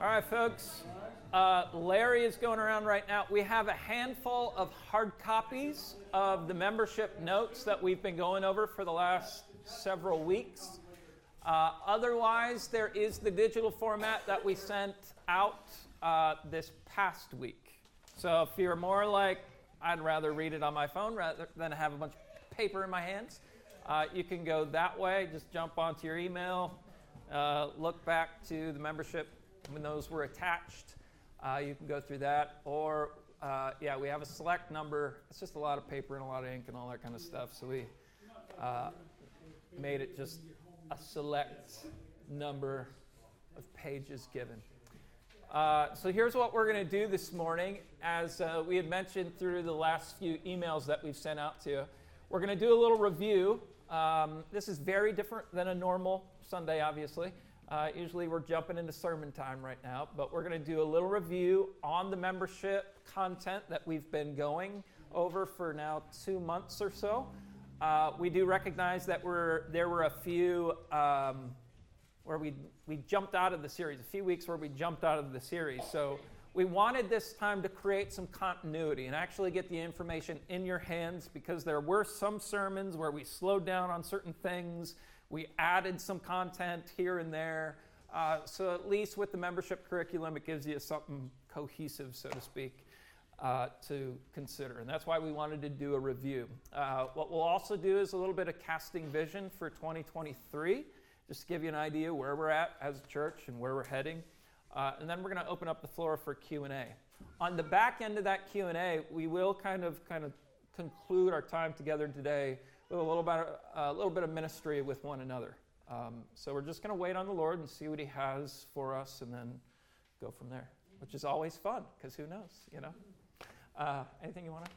All right, folks. Uh, Larry is going around right now. We have a handful of hard copies of the membership notes that we've been going over for the last several weeks. Uh, otherwise, there is the digital format that we sent out uh, this past week. So if you're more like, I'd rather read it on my phone rather than have a bunch of paper in my hands, uh, you can go that way. Just jump onto your email, uh, look back to the membership when those were attached. Uh, you can go through that. Or, uh, yeah, we have a select number. It's just a lot of paper and a lot of ink and all that kind of stuff. So we uh, made it just a select number of pages given. Uh, so here's what we're going to do this morning. As uh, we had mentioned through the last few emails that we've sent out to you, we're going to do a little review. Um, this is very different than a normal Sunday, obviously. Uh, usually we're jumping into sermon time right now, but we're going to do a little review on the membership content that we've been going over for now two months or so. Uh, we do recognize that we're, there were a few um, where we, we jumped out of the series, a few weeks where we jumped out of the series. So we wanted this time to create some continuity and actually get the information in your hands because there were some sermons where we slowed down on certain things we added some content here and there. Uh, so at least with the membership curriculum, it gives you something cohesive, so to speak, uh, to consider. And that's why we wanted to do a review. Uh, what we'll also do is a little bit of casting vision for 2023, just to give you an idea where we're at as a church and where we're heading. Uh, and then we're going to open up the floor for Q&A. On the back end of that Q&A, we will kind of kind of conclude our time together today with a little bit, a little bit of ministry with one another. Um, so we're just going to wait on the Lord and see what He has for us, and then go from there, which is always fun because who knows, you know. Uh, anything you want to?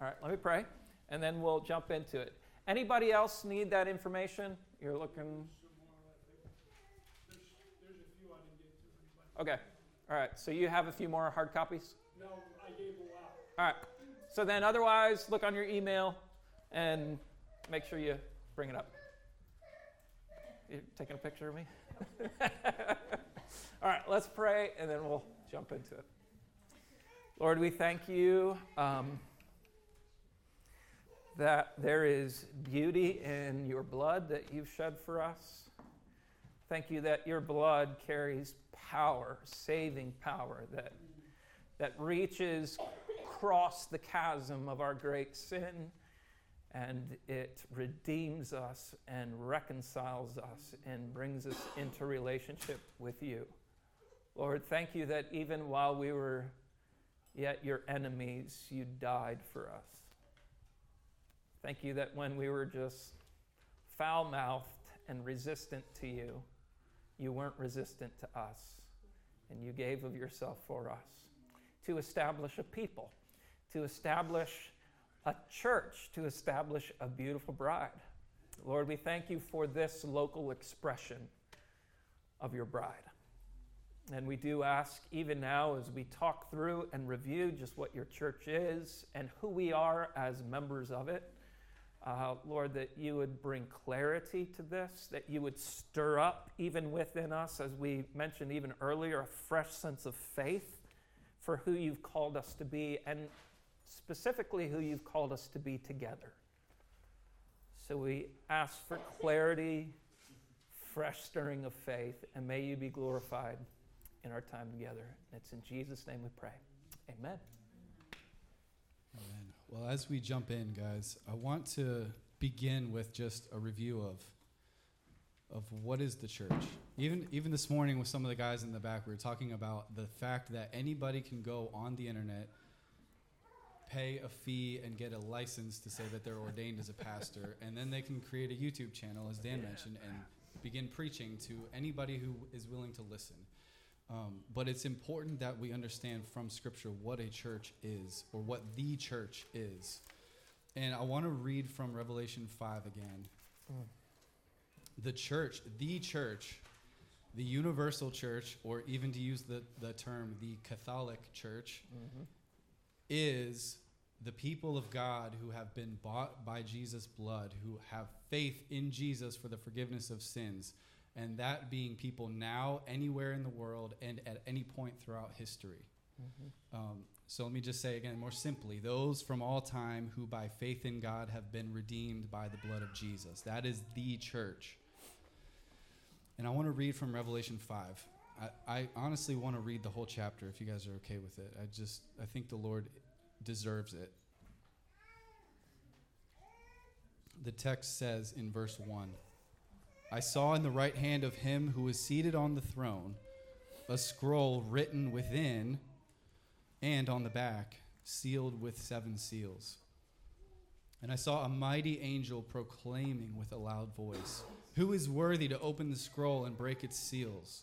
All right, let me pray, and then we'll jump into it. Anybody else need that information? You're looking. Okay. All right. So you have a few more hard copies? No, I gave a lot. All right. So then, otherwise, look on your email and make sure you bring it up. You're taking a picture of me? All right, let's pray and then we'll jump into it. Lord, we thank you um, that there is beauty in your blood that you've shed for us. Thank you that your blood carries power, saving power, that, that reaches across the chasm of our great sin and it redeems us and reconciles us and brings us into relationship with you. Lord, thank you that even while we were yet your enemies, you died for us. Thank you that when we were just foul mouthed and resistant to you, you weren't resistant to us, and you gave of yourself for us to establish a people, to establish a church to establish a beautiful bride. Lord, we thank you for this local expression of your bride. And we do ask, even now, as we talk through and review just what your church is and who we are as members of it, uh, Lord, that you would bring clarity to this, that you would stir up even within us, as we mentioned even earlier, a fresh sense of faith for who you've called us to be, and specifically who you've called us to be together. So we ask for clarity, fresh stirring of faith, and may you be glorified in our time together. And it's in Jesus' name we pray. Amen. Amen. Well, as we jump in, guys, I want to begin with just a review of of what is the church. Even even this morning with some of the guys in the back, we were talking about the fact that anybody can go on the internet pay a fee and get a license to say that they're ordained as a pastor, and then they can create a YouTube channel, as Dan mentioned, and begin preaching to anybody who is willing to listen. Um, but it's important that we understand from Scripture what a church is, or what the church is. And I want to read from Revelation 5 again. Mm. The church, the church, the universal church, or even to use the, the term the Catholic church, mm-hmm. is the people of God who have been bought by Jesus' blood, who have faith in Jesus for the forgiveness of sins, and that being people now, anywhere in the world, and at any point throughout history. Mm-hmm. Um, so let me just say again more simply those from all time who by faith in God have been redeemed by the blood of Jesus. That is the church. And I want to read from Revelation 5. I, I honestly want to read the whole chapter if you guys are okay with it. I just, I think the Lord deserves it. The text says in verse 1 I saw in the right hand of him who was seated on the throne a scroll written within and on the back, sealed with seven seals. And I saw a mighty angel proclaiming with a loud voice, Who is worthy to open the scroll and break its seals?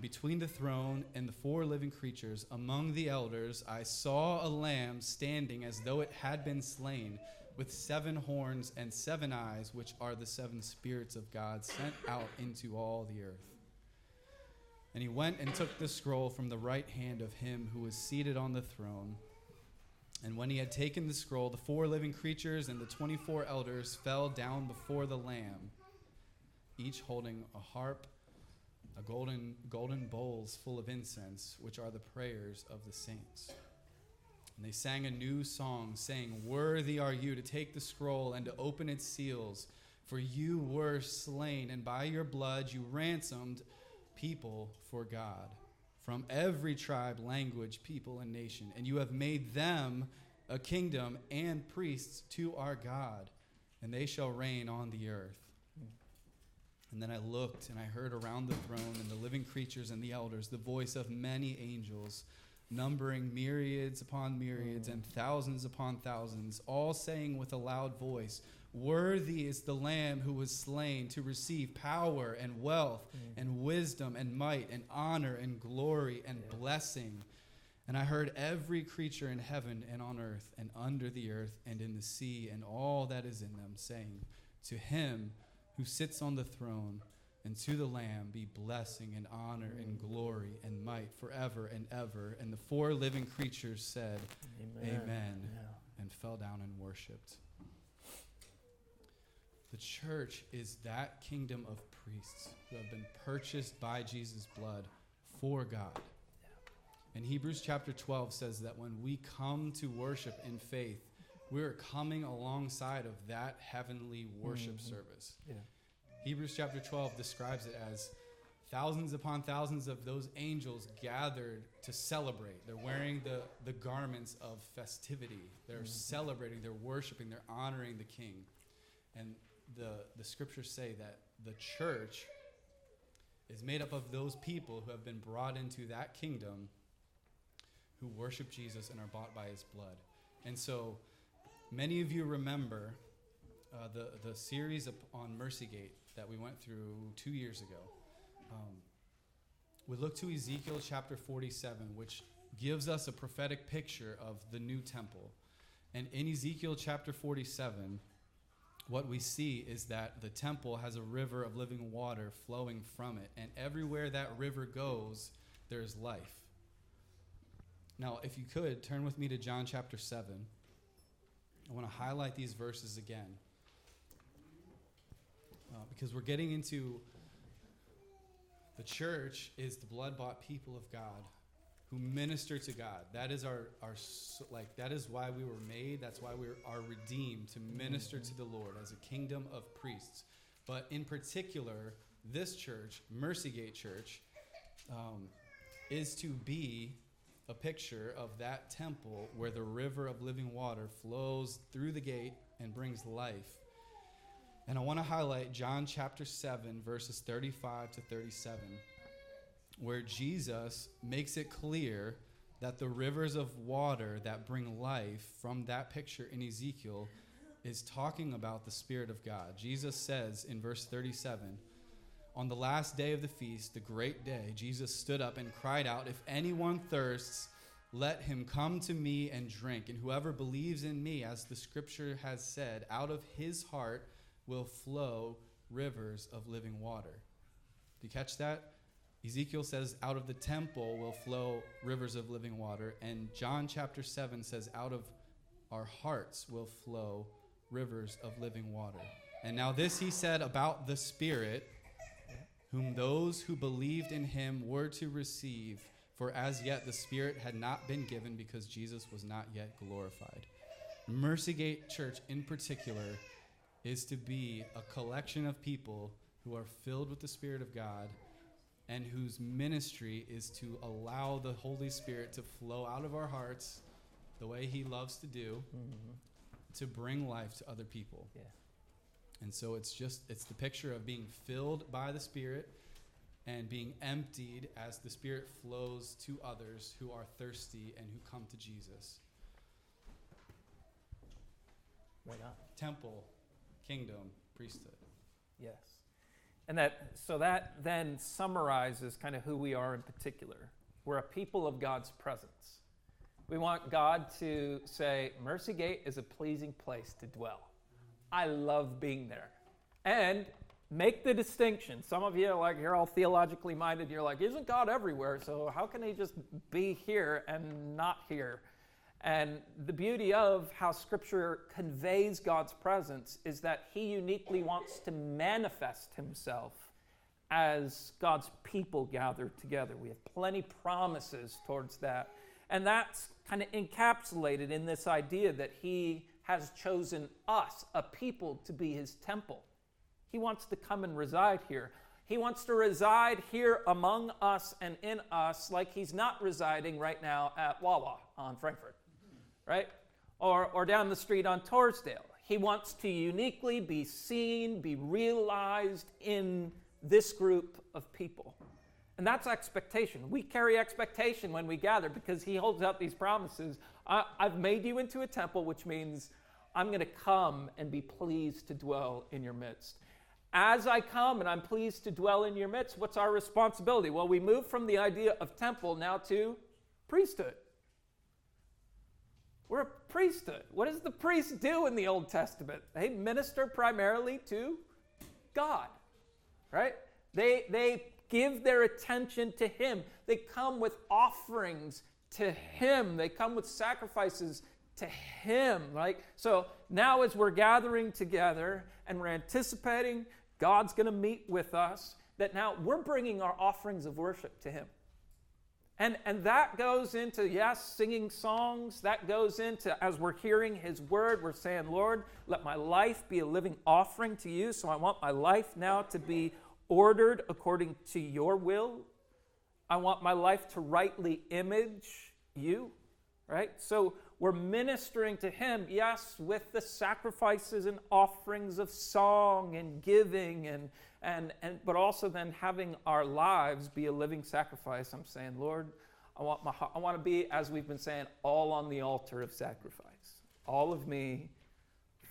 Between the throne and the four living creatures, among the elders, I saw a lamb standing as though it had been slain, with seven horns and seven eyes, which are the seven spirits of God sent out into all the earth. And he went and took the scroll from the right hand of him who was seated on the throne. And when he had taken the scroll, the four living creatures and the 24 elders fell down before the Lamb, each holding a harp a golden golden bowls full of incense, which are the prayers of the saints. And they sang a new song, saying, Worthy are you to take the scroll and to open its seals, for you were slain, and by your blood you ransomed people for God from every tribe, language, people, and nation. And you have made them a kingdom and priests to our God, and they shall reign on the earth. And then I looked and I heard around the throne and the living creatures and the elders the voice of many angels, numbering myriads upon myriads and thousands upon thousands, all saying with a loud voice, Worthy is the Lamb who was slain to receive power and wealth mm. and wisdom and might and honor and glory and blessing. And I heard every creature in heaven and on earth and under the earth and in the sea and all that is in them, saying, To him who sits on the throne and to the Lamb be blessing and honor and glory and might forever and ever. And the four living creatures said, Amen. Amen, Yeah. and fell down and worshiped. The church is that kingdom of priests who have been purchased by Jesus' blood for God. And Hebrews chapter 12 says that when we come to worship in faith, we're coming alongside of that heavenly worship Mhm. service. Yeah. Hebrews chapter 12 describes it as thousands upon thousands of those angels gathered to celebrate. They're wearing the, the garments of festivity. They're Mhm. celebrating, they're worshiping, they're honoring the king. And the, the scriptures say that the church is made up of those people who have been brought into that kingdom who worship Jesus and are bought by his blood. And so many of you remember uh, the, the series on Mercygate that we went through two years ago. Um, we look to Ezekiel chapter 47, which gives us a prophetic picture of the new temple. And in Ezekiel chapter 47, what we see is that the temple has a river of living water flowing from it. And everywhere that river goes, there's life. Now, if you could, turn with me to John chapter 7. I want to highlight these verses again uh, because we're getting into the church is the blood bought people of God who minister to God. That is our, our like that is why we were made. That's why we are redeemed to minister to the Lord as a kingdom of priests. But in particular, this church, Mercygate Church, um, is to be a picture of that temple where the river of living water flows through the gate and brings life. And I want to highlight John chapter 7, verses 35 to 37, where Jesus makes it clear that the rivers of water that bring life from that picture in Ezekiel is talking about the Spirit of God. Jesus says in verse 37, On the last day of the feast, the great day, Jesus stood up and cried out, If anyone thirsts, let him come to me and drink. And whoever believes in me, as the scripture has said, out of his heart will flow rivers of living water. Do you catch that? Ezekiel says, out of the temple will flow rivers of living water. And John chapter 7 says, out of our hearts will flow rivers of living water. And now, this he said about the Spirit, whom those who believed in him were to receive. For as yet the Spirit had not been given because Jesus was not yet glorified. Mercygate Church, in particular, is to be a collection of people who are filled with the Spirit of God and whose ministry is to allow the Holy Spirit to flow out of our hearts the way He loves to do Mm-hmm. to bring life to other people. Yeah. And so it's just it's the picture of being filled by the Spirit and being emptied as the Spirit flows to others who are thirsty and who come to Jesus. Right on. Temple, kingdom, priesthood. Yes. And that so that then summarizes kind of who we are in particular. We're a people of God's presence. We want God to say, Mercy Gate is a pleasing place to dwell. I love being there. And make the distinction. Some of you, are like, you're all theologically minded. You're like, isn't God everywhere? So how can he just be here and not here? And the beauty of how Scripture conveys God's presence is that He uniquely wants to manifest Himself as God's people gathered together. We have plenty promises towards that. And that's kind of encapsulated in this idea that He has chosen us, a people, to be His temple. He wants to come and reside here. He wants to reside here among us and in us like He's not residing right now at Wawa on Frankford right? Or, or down the street on Torresdale. He wants to uniquely be seen, be realized in this group of people. And that's expectation. We carry expectation when we gather because he holds out these promises. I, I've made you into a temple, which means I'm going to come and be pleased to dwell in your midst. As I come and I'm pleased to dwell in your midst, what's our responsibility? Well, we move from the idea of temple now to priesthood. We're a priesthood. What does the priest do in the Old Testament? They minister primarily to God, right? They, they give their attention to Him. They come with offerings to Him. They come with sacrifices to Him, right? So now, as we're gathering together and we're anticipating God's going to meet with us, that now we're bringing our offerings of worship to Him. And, and that goes into, yes, singing songs. That goes into, as we're hearing His word, we're saying, Lord, let my life be a living offering to you. So I want my life now to be ordered according to your will. I want my life to rightly image you, right? So we're ministering to Him, yes, with the sacrifices and offerings of song and giving and, and, and but also then having our lives be a living sacrifice. I'm saying, Lord, I want my I want to be, as we've been saying, all on the altar of sacrifice. All of me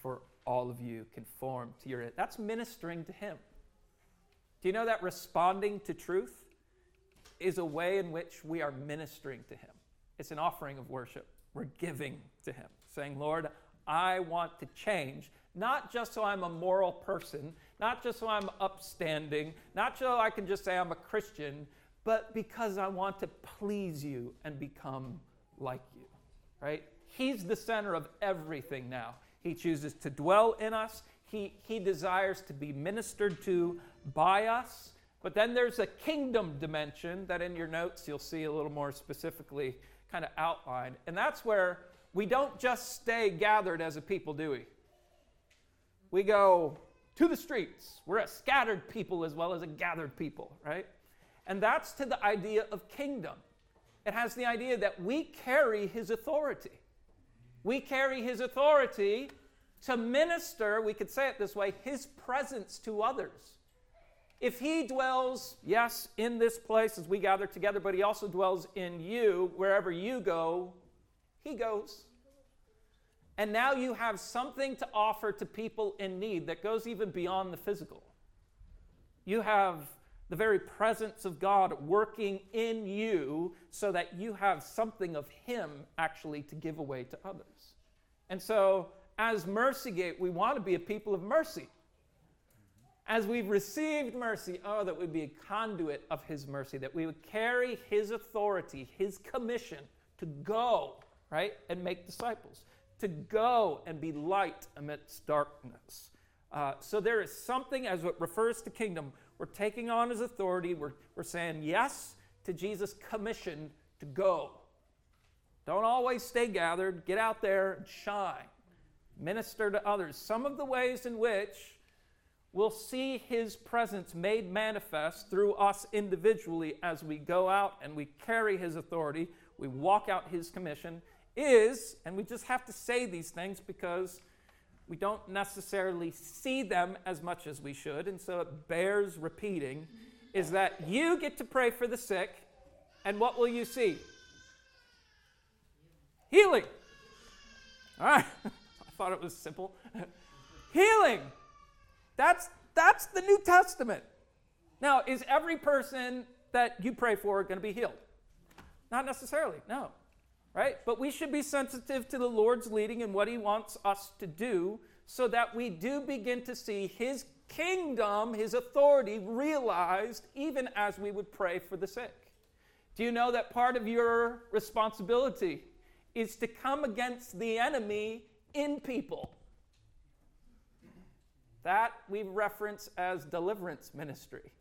for all of you conform to your that's ministering to him. Do you know that responding to truth is a way in which we are ministering to him? It's an offering of worship. We're giving to him, saying, Lord, I want to change, not just so I'm a moral person, not just so I'm upstanding, not so I can just say I'm a Christian, but because I want to please you and become like you, right? He's the center of everything now. He chooses to dwell in us, he, he desires to be ministered to by us. But then there's a kingdom dimension that in your notes you'll see a little more specifically kind of outlined. And that's where we don't just stay gathered as a people, do we? We go to the streets. We're a scattered people as well as a gathered people, right? And that's to the idea of kingdom. It has the idea that we carry his authority. We carry his authority to minister, we could say it this way, his presence to others. If he dwells, yes, in this place as we gather together, but he also dwells in you, wherever you go, he goes. And now you have something to offer to people in need that goes even beyond the physical. You have the very presence of God working in you so that you have something of Him actually to give away to others. And so, as Mercygate, we want to be a people of mercy. As we've received mercy, oh, that we'd be a conduit of His mercy, that we would carry His authority, His commission to go, right, and make disciples, to go and be light amidst darkness. Uh, so there is something as it refers to kingdom. We're taking on his authority. We're, we're saying yes to Jesus' commission to go. Don't always stay gathered. Get out there and shine. Minister to others. Some of the ways in which we'll see his presence made manifest through us individually as we go out and we carry his authority, we walk out his commission, is, and we just have to say these things because we don't necessarily see them as much as we should, and so it bears repeating, is that you get to pray for the sick, and what will you see? Healing. All right. I thought it was simple. Healing. That's that's the New Testament. Now, is every person that you pray for going to be healed? Not necessarily. No right? But we should be sensitive to the Lord's leading and what He wants us to do so that we do begin to see His kingdom, His authority realized even as we would pray for the sick. Do you know that part of your responsibility is to come against the enemy in people? That we reference as deliverance ministry.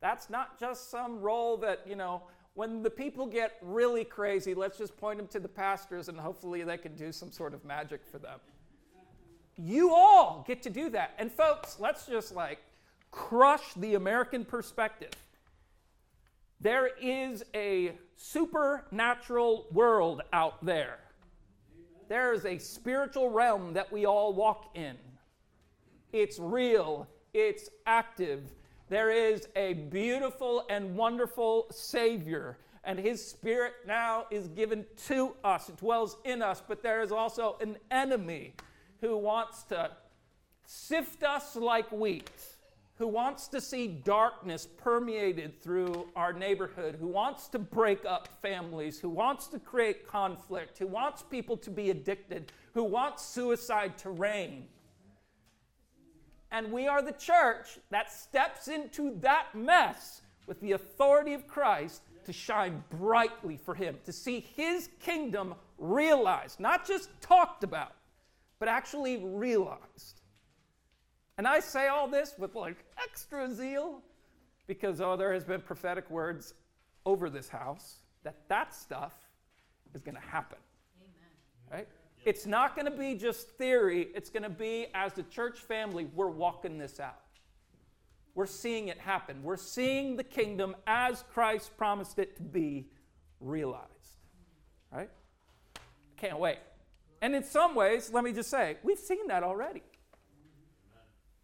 That's not just some role that, you know, when the people get really crazy, let's just point them to the pastors and hopefully they can do some sort of magic for them. You all get to do that. And folks, let's just like crush the American perspective. There is a supernatural world out there. There is a spiritual realm that we all walk in. It's real, it's active, there is a beautiful and wonderful Savior, and His Spirit now is given to us, it dwells in us, but there is also an enemy who wants to sift us like wheat, who wants to see darkness permeated through our neighborhood, who wants to break up families, who wants to create conflict, who wants people to be addicted, who wants suicide to reign. And we are the church that steps into that mess with the authority of Christ to shine brightly for Him, to see His kingdom realized, not just talked about, but actually realized. And I say all this with like extra zeal because, oh, there has been prophetic words over this house that that stuff is going to happen. Amen. Right? It's not going to be just theory, it's going to be as the church family, we're walking this out. We're seeing it happen. We're seeing the kingdom as Christ promised it to be realized. Right? Can't wait. And in some ways, let me just say, we've seen that already.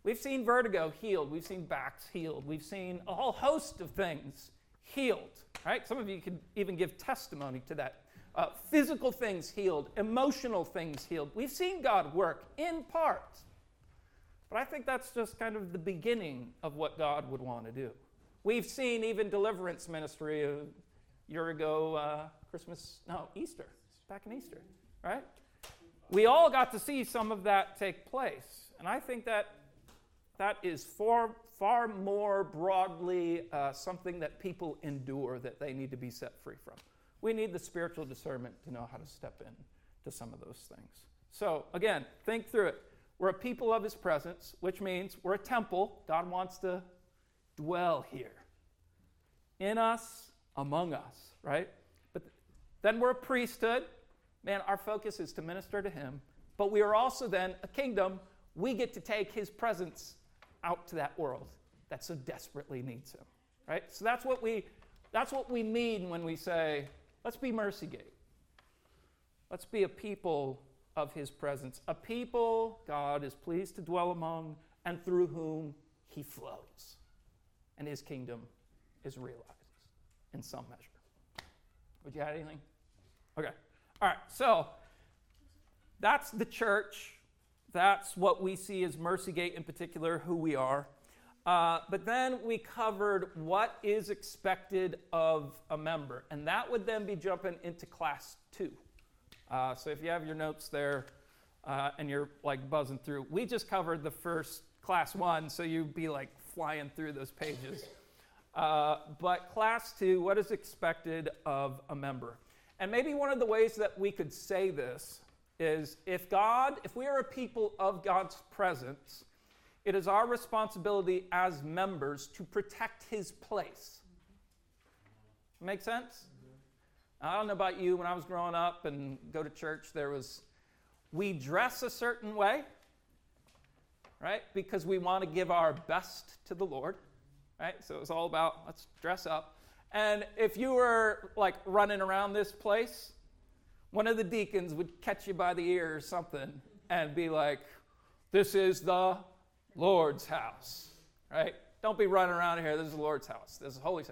We've seen vertigo healed. We've seen backs healed. We've seen a whole host of things healed. Right? Some of you could even give testimony to that uh, physical things healed, emotional things healed. We've seen God work in part. But I think that's just kind of the beginning of what God would want to do. We've seen even deliverance ministry a year ago, uh, Christmas, no, Easter, back in Easter, right? We all got to see some of that take place. And I think that that is far, far more broadly uh, something that people endure that they need to be set free from we need the spiritual discernment to know how to step in to some of those things. So, again, think through it. We're a people of his presence, which means we're a temple. God wants to dwell here in us, among us, right? But then we're a priesthood. Man, our focus is to minister to him. But we are also then a kingdom. We get to take his presence out to that world that so desperately needs him, right? So that's what we that's what we mean when we say Let's be Mercygate. Let's be a people of his presence, a people God is pleased to dwell among and through whom he flows. And his kingdom is realized in some measure. Would you add anything? Okay. All right. So that's the church. That's what we see as Mercygate in particular, who we are. Uh, but then we covered what is expected of a member, and that would then be jumping into class two. Uh, so if you have your notes there uh, and you're like buzzing through, we just covered the first class one, so you'd be like flying through those pages. Uh, but class two, what is expected of a member? And maybe one of the ways that we could say this is if God, if we are a people of God's presence, it is our responsibility as members to protect his place. Make sense? I don't know about you, when I was growing up and go to church, there was, we dress a certain way, right? Because we want to give our best to the Lord, right? So it's all about let's dress up. And if you were like running around this place, one of the deacons would catch you by the ear or something and be like, This is the Lord's house, right? Don't be running around here. This is the Lord's house. This is holy.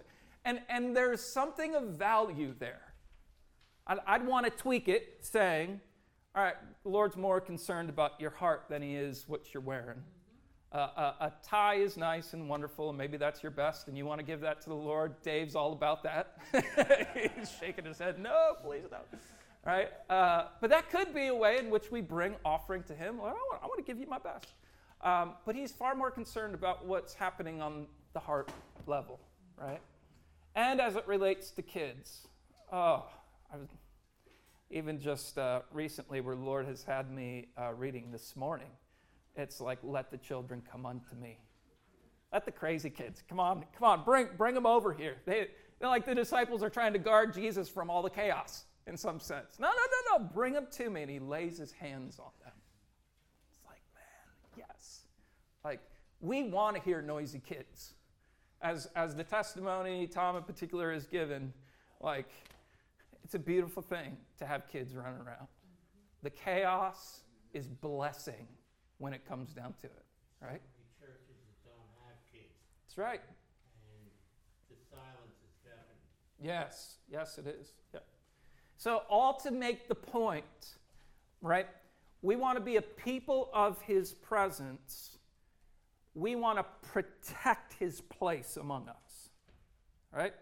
And, and there's something of value there. I'd, I'd want to tweak it saying, all right, the Lord's more concerned about your heart than he is what you're wearing. Uh, a, a, tie is nice and wonderful, and maybe that's your best, and you want to give that to the Lord. Dave's all about that. He's shaking his head, no, please no. Right? Uh, but that could be a way in which we bring offering to Him. Well, I, want, I want to give you my best. Um, but he's far more concerned about what's happening on the heart level, right? And as it relates to kids, oh, I was even just uh, recently where Lord has had me uh, reading this morning. It's like, let the children come unto me. Let the crazy kids come on, come on, bring, bring them over here. They, they're like the disciples are trying to guard Jesus from all the chaos in some sense. No, no, no, no, bring them to me. And he lays his hands on them. Like, we want to hear noisy kids. As, as the testimony Tom in particular has given, like, it's a beautiful thing to have kids running around. The chaos is blessing when it comes down to it, right? Churches that don't have kids. That's right. And the silence is deafening. Yes, yes, it is. Yeah. So, all to make the point, right? We want to be a people of his presence we want to protect his place among us. Right?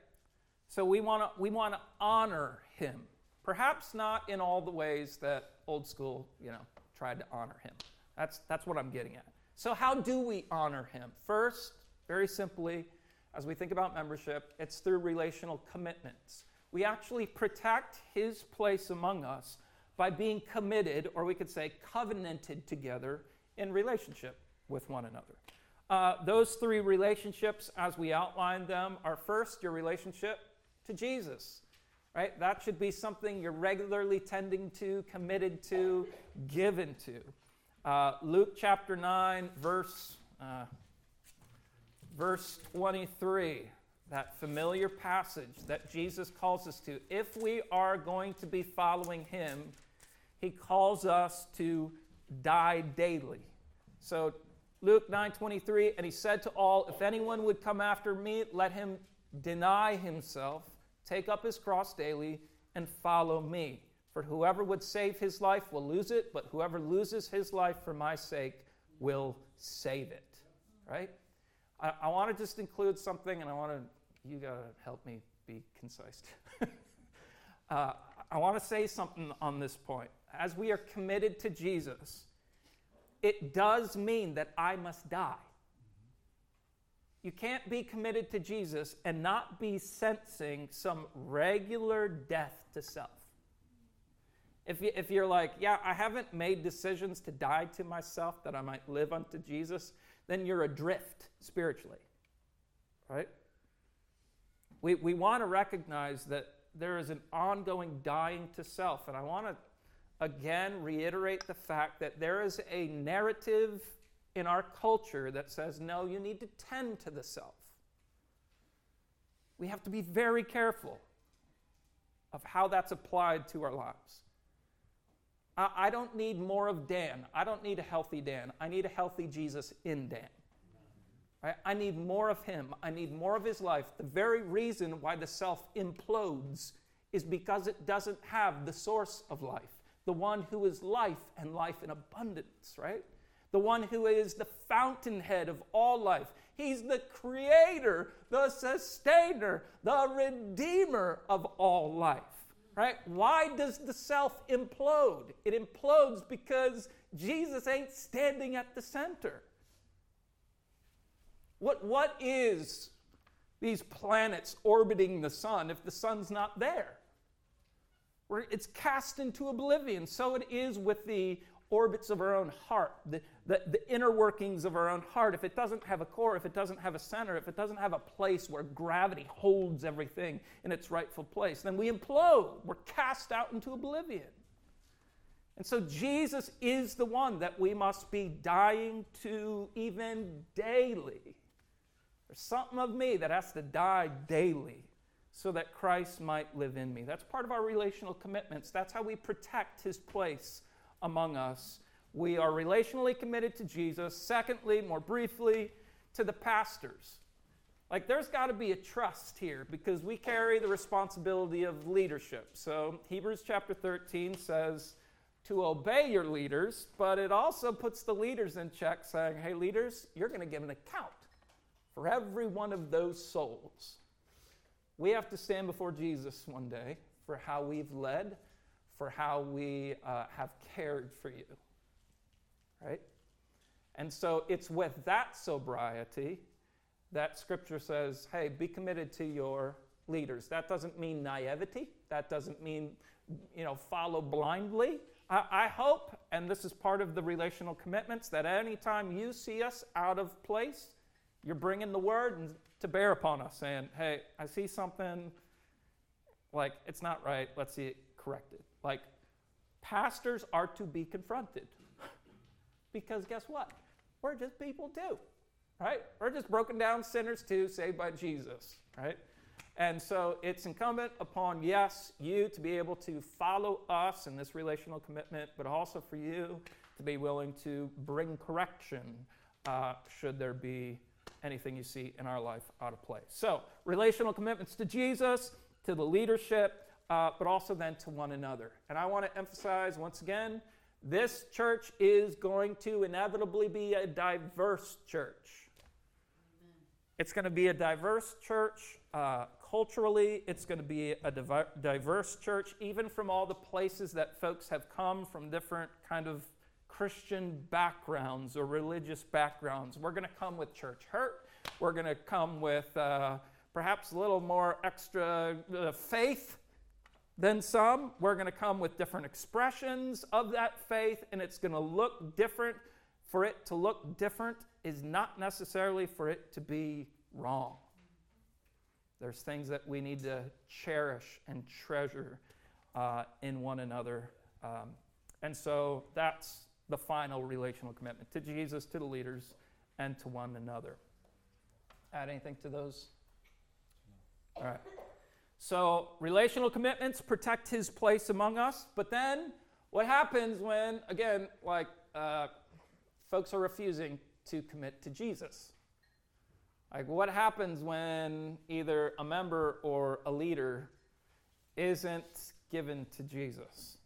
So we want to we want to honor him. Perhaps not in all the ways that old school, you know, tried to honor him. That's that's what I'm getting at. So how do we honor him? First, very simply, as we think about membership, it's through relational commitments. We actually protect his place among us by being committed, or we could say covenanted together in relationship with one another. Uh, those three relationships, as we outlined them, are first your relationship to Jesus, right? That should be something you're regularly tending to, committed to, given to. Uh, Luke chapter 9, verse, uh, verse 23, that familiar passage that Jesus calls us to. If we are going to be following him, he calls us to die daily. So Luke 9:23, and he said to all, If anyone would come after me, let him deny himself, take up his cross daily, and follow me. For whoever would save his life will lose it, but whoever loses his life for my sake will save it. Right? I, I want to just include something, and I want to, you got to help me be concise. uh, I want to say something on this point. As we are committed to Jesus, it does mean that I must die. You can't be committed to Jesus and not be sensing some regular death to self. If, you, if you're like, yeah, I haven't made decisions to die to myself that I might live unto Jesus, then you're adrift spiritually, right? We, we want to recognize that there is an ongoing dying to self. And I want to again reiterate the fact that there is a narrative in our culture that says, no, you need to tend to the self. We have to be very careful of how that's applied to our lives. I, I don't need more of Dan. I don't need a healthy Dan. I need a healthy Jesus in Dan. Right? I need more of him. I need more of his life. The very reason why the self implodes is because it doesn't have the source of life the one who is life and life in abundance, right? The one who is the fountainhead of all life. He's the creator, the sustainer, the redeemer of all life. Right? Why does the self implode? It implodes because Jesus ain't standing at the center. What, what is these planets orbiting the sun if the sun's not there? Where it's cast into oblivion. So it is with the orbits of our own heart, the, the, the, inner workings of our own heart. If it doesn't have a core, if it doesn't have a center, if it doesn't have a place where gravity holds everything in its rightful place, then we implode. We're cast out into oblivion. And so Jesus is the one that we must be dying to even daily. There's something of me that has to die daily so that Christ might live in me. That's part of our relational commitments. That's how we protect his place among us. We are relationally committed to Jesus. Secondly, more briefly, to the pastors. Like, there's got to be a trust here because we carry the responsibility of leadership. So, Hebrews chapter 13 says to obey your leaders, but it also puts the leaders in check, saying, hey, leaders, you're going to give an account for every one of those souls. We have to stand before Jesus one day for how we've led, for how we uh, have cared for you. Right? And so it's with that sobriety that Scripture says, hey, be committed to your leaders. That doesn't mean naivety. That doesn't mean, you know, follow blindly. I, I hope, and this is part of the relational commitments, that anytime you see us out of place, you're bringing the word and, to bear upon us, saying, hey, I see something like it's not right. Let's see it corrected. Like, pastors are to be confronted. because guess what? We're just people too, right? We're just broken down sinners too, saved by Jesus, right? And so it's incumbent upon, yes, you to be able to follow us in this relational commitment, but also for you to be willing to bring correction uh, should there be anything you see in our life out of place. So, relational commitments to Jesus, to the leadership, uh, but also then to one another. And I want to emphasize once again this church is going to inevitably be a diverse church. It's going to be a diverse church uh, culturally, it's going to be a diverse church, even from all the places that folks have come from different kind of Christian backgrounds or religious backgrounds. We're going to come with church hurt. We're going to come with uh, perhaps a little more extra uh, faith than some. We're going to come with different expressions of that faith, and it's going to look different. For it to look different is not necessarily for it to be wrong. There's things that we need to cherish and treasure uh, in one another. Um, and so that's the final relational commitment to Jesus, to the leaders, and to one another. Add anything to those? All right. So, relational commitments protect his place among us, but then what happens when, again, like uh, folks are refusing to commit to Jesus? Like, what happens when either a member or a leader isn't given to Jesus?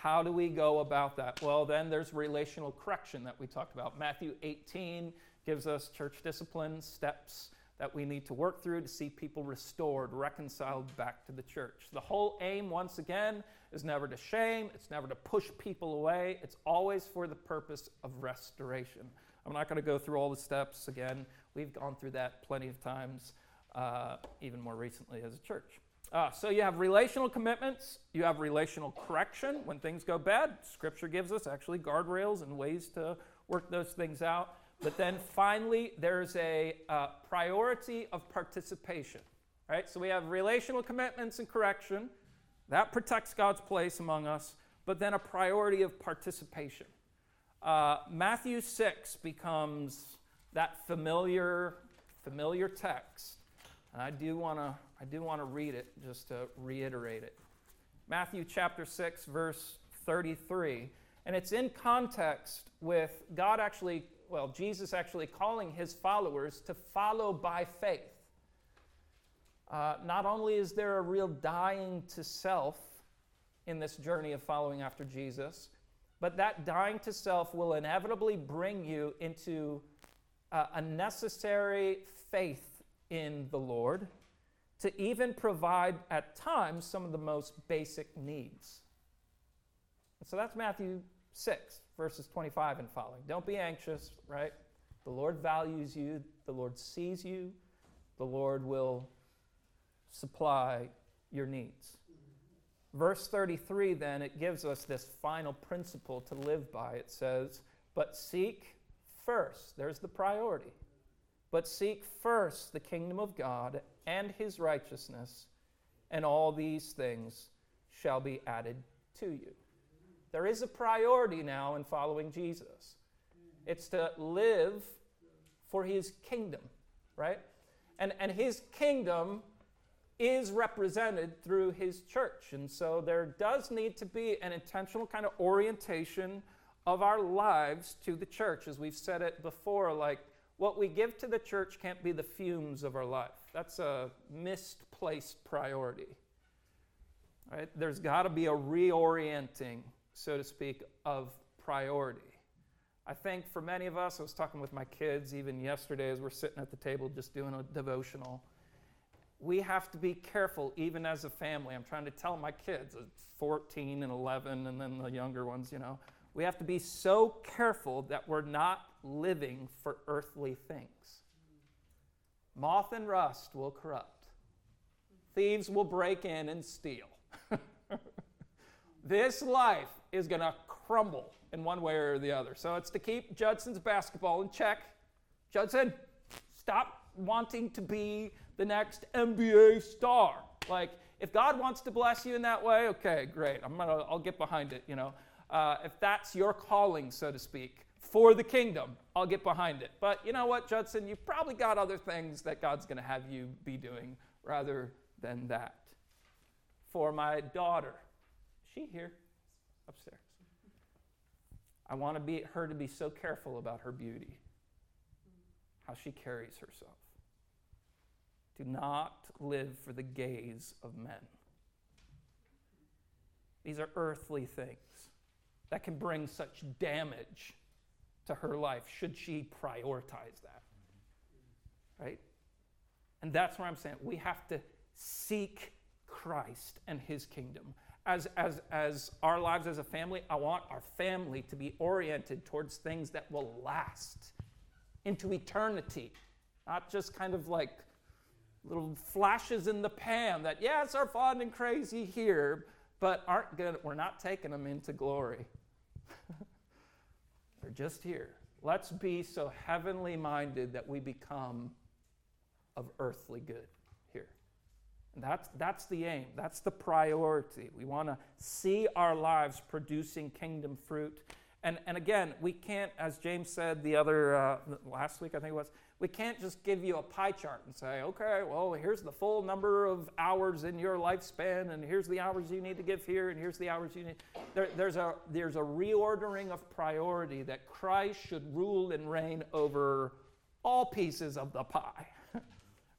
How do we go about that? Well, then there's relational correction that we talked about. Matthew 18 gives us church discipline steps that we need to work through to see people restored, reconciled back to the church. The whole aim, once again, is never to shame, it's never to push people away, it's always for the purpose of restoration. I'm not going to go through all the steps again. We've gone through that plenty of times, uh, even more recently as a church. Uh, so you have relational commitments, you have relational correction when things go bad. Scripture gives us actually guardrails and ways to work those things out. But then finally, there's a uh, priority of participation. Right? So we have relational commitments and correction. That protects God's place among us. But then a priority of participation. Uh, Matthew 6 becomes that familiar, familiar text. And I do want to I do want to read it just to reiterate it. Matthew chapter 6, verse 33. And it's in context with God actually, well, Jesus actually calling his followers to follow by faith. Uh, not only is there a real dying to self in this journey of following after Jesus, but that dying to self will inevitably bring you into uh, a necessary faith in the Lord to even provide at times some of the most basic needs. So that's Matthew 6, verses 25 and following. Don't be anxious, right? The Lord values you, the Lord sees you, the Lord will supply your needs. Verse 33, then, it gives us this final principle to live by. It says, But seek first, there's the priority, but seek first the kingdom of God and his righteousness, and all these things shall be added to you. There is a priority now in following Jesus. It's to live for his kingdom, right? And, and his kingdom is represented through his church. And so there does need to be an intentional kind of orientation of our lives to the church. As we've said it before, like what we give to the church can't be the fumes of our life. That's a misplaced priority. Right? There's got to be a reorienting, so to speak, of priority. I think for many of us, I was talking with my kids even yesterday as we're sitting at the table just doing a devotional we have to be careful even as a family. I'm trying to tell my kids, uh, 14 and 11, and then the younger ones, you know, we have to be so careful that we're not living for earthly things. Moth and rust will corrupt, thieves will break in and steal. this life is going to crumble in one way or the other. So it's to keep Judson's basketball in check. Judson, stop wanting to be the next NBA star. Like, if God wants to bless you in that way, okay, great. I'm gonna, I'll get behind it, you know. Uh, if that's your calling, so to speak, for the kingdom, I'll get behind it. But you know what, Judson? You've probably got other things that God's going to have you be doing rather than that. For my daughter, she here, upstairs. I want to be her to be so careful about her beauty, how she carries herself. Do not live for the gaze of men. These are earthly things that can bring such damage to her life should she prioritize that. Right? And that's where I'm saying we have to seek Christ and his kingdom. As, as, as our lives as a family, I want our family to be oriented towards things that will last into eternity, not just kind of like little flashes in the pan that, yes, are fun and crazy here, but aren't good. We're not taking them into glory. Just here. Let's be so heavenly minded that we become of earthly good here. And that's, that's the aim, that's the priority. We want to see our lives producing kingdom fruit. And, and again, we can't, as James said the other, uh, last week I think it was, we can't just give you a pie chart and say, okay, well, here's the full number of hours in your lifespan, and here's the hours you need to give here, and here's the hours you need. There, there's, a, there's a reordering of priority that Christ should rule and reign over all pieces of the pie,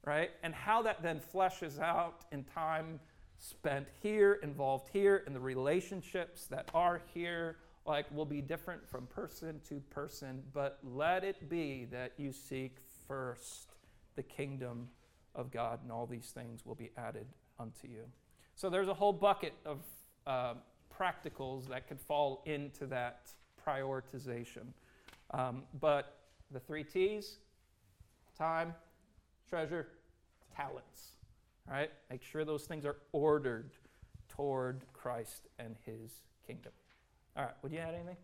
right? And how that then fleshes out in time spent here, involved here, in the relationships that are here like will be different from person to person, but let it be that you seek first the kingdom of God, and all these things will be added unto you. So there's a whole bucket of uh, practicals that could fall into that prioritization. Um, but the three T's time, treasure, talents. Right? Make sure those things are ordered toward Christ and his kingdom. All right, would you add anything?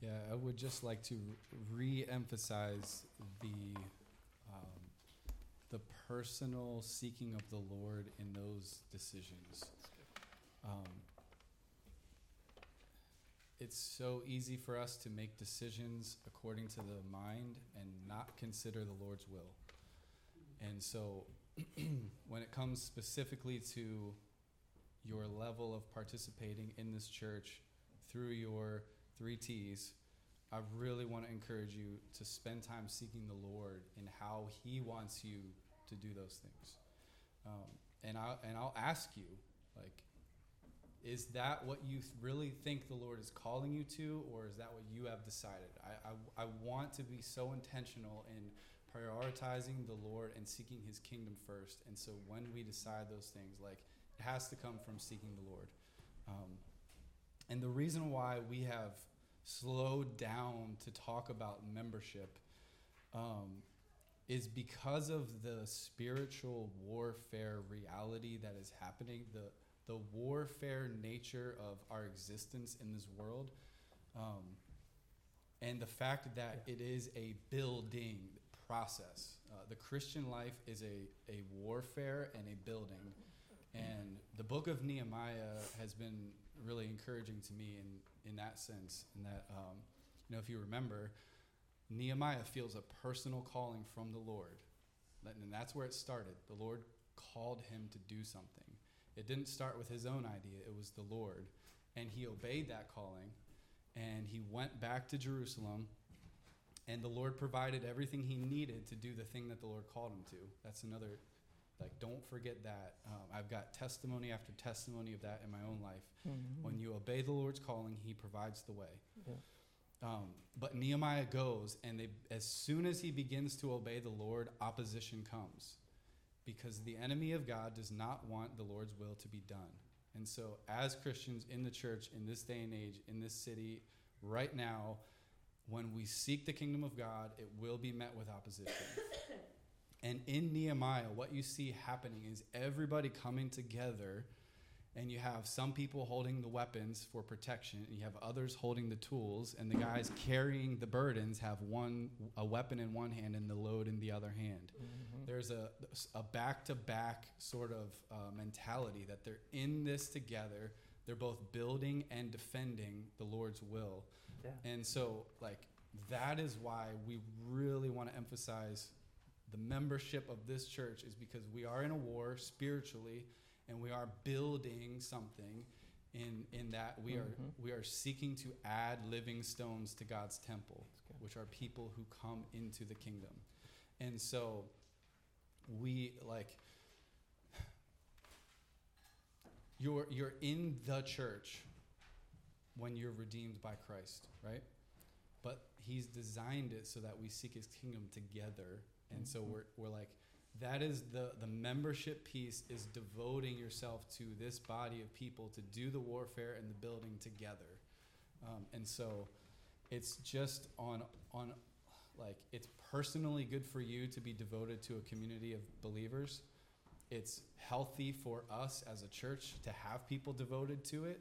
Yeah, I would just like to re emphasize the the personal seeking of the Lord in those decisions. Um, it's so easy for us to make decisions according to the mind and not consider the Lord's will. And so, when it comes specifically to your level of participating in this church through your three T's, I really want to encourage you to spend time seeking the Lord and how He wants you to do those things. Um, and I and I'll ask you, like, is that what you really think the Lord is calling you to, or is that what you have decided? I, I, I want to be so intentional in prioritizing the Lord and seeking His kingdom first. And so when we decide those things, like it has to come from seeking the Lord. Um, and the reason why we have slowed down to talk about membership um, is because of the spiritual warfare reality that is happening, the, the warfare nature of our existence in this world, um, and the fact that it is a building process. Uh, the Christian life is a, a warfare and a building. And the book of Nehemiah has been really encouraging to me in, in that sense. In that, um, you know, if you remember, Nehemiah feels a personal calling from the Lord. And that's where it started. The Lord called him to do something. It didn't start with his own idea, it was the Lord. And he obeyed that calling. And he went back to Jerusalem. And the Lord provided everything he needed to do the thing that the Lord called him to. That's another, like, don't forget that. Um, I've got testimony after testimony of that in my own life. Mm-hmm. When you obey the Lord's calling, he provides the way. Yeah. Um, but Nehemiah goes, and they, as soon as he begins to obey the Lord, opposition comes. Because the enemy of God does not want the Lord's will to be done. And so, as Christians in the church, in this day and age, in this city, right now, when we seek the kingdom of God, it will be met with opposition. and in Nehemiah, what you see happening is everybody coming together and you have some people holding the weapons for protection and you have others holding the tools and the guys carrying the burdens have one a weapon in one hand and the load in the other hand Mm-hmm. there's a, a back-to-back sort of uh, mentality that they're in this together they're both building and defending the lord's will Yeah. and so like that is why we really want to emphasize the membership of this church is because we are in a war spiritually and we are building something in in that we are Mhm. we are seeking to add living stones to God's temple, which are people who come into the kingdom. And so we like you're you're in the church when you're redeemed by Christ, right? But he's designed it so that we seek his kingdom together. And so Mhm. we're we're like that is the the membership piece is devoting yourself to this body of people to do the warfare and the building together um, and so it's just on on like it's personally good for you to be devoted to a community of believers it's healthy for us as a church to have people devoted to it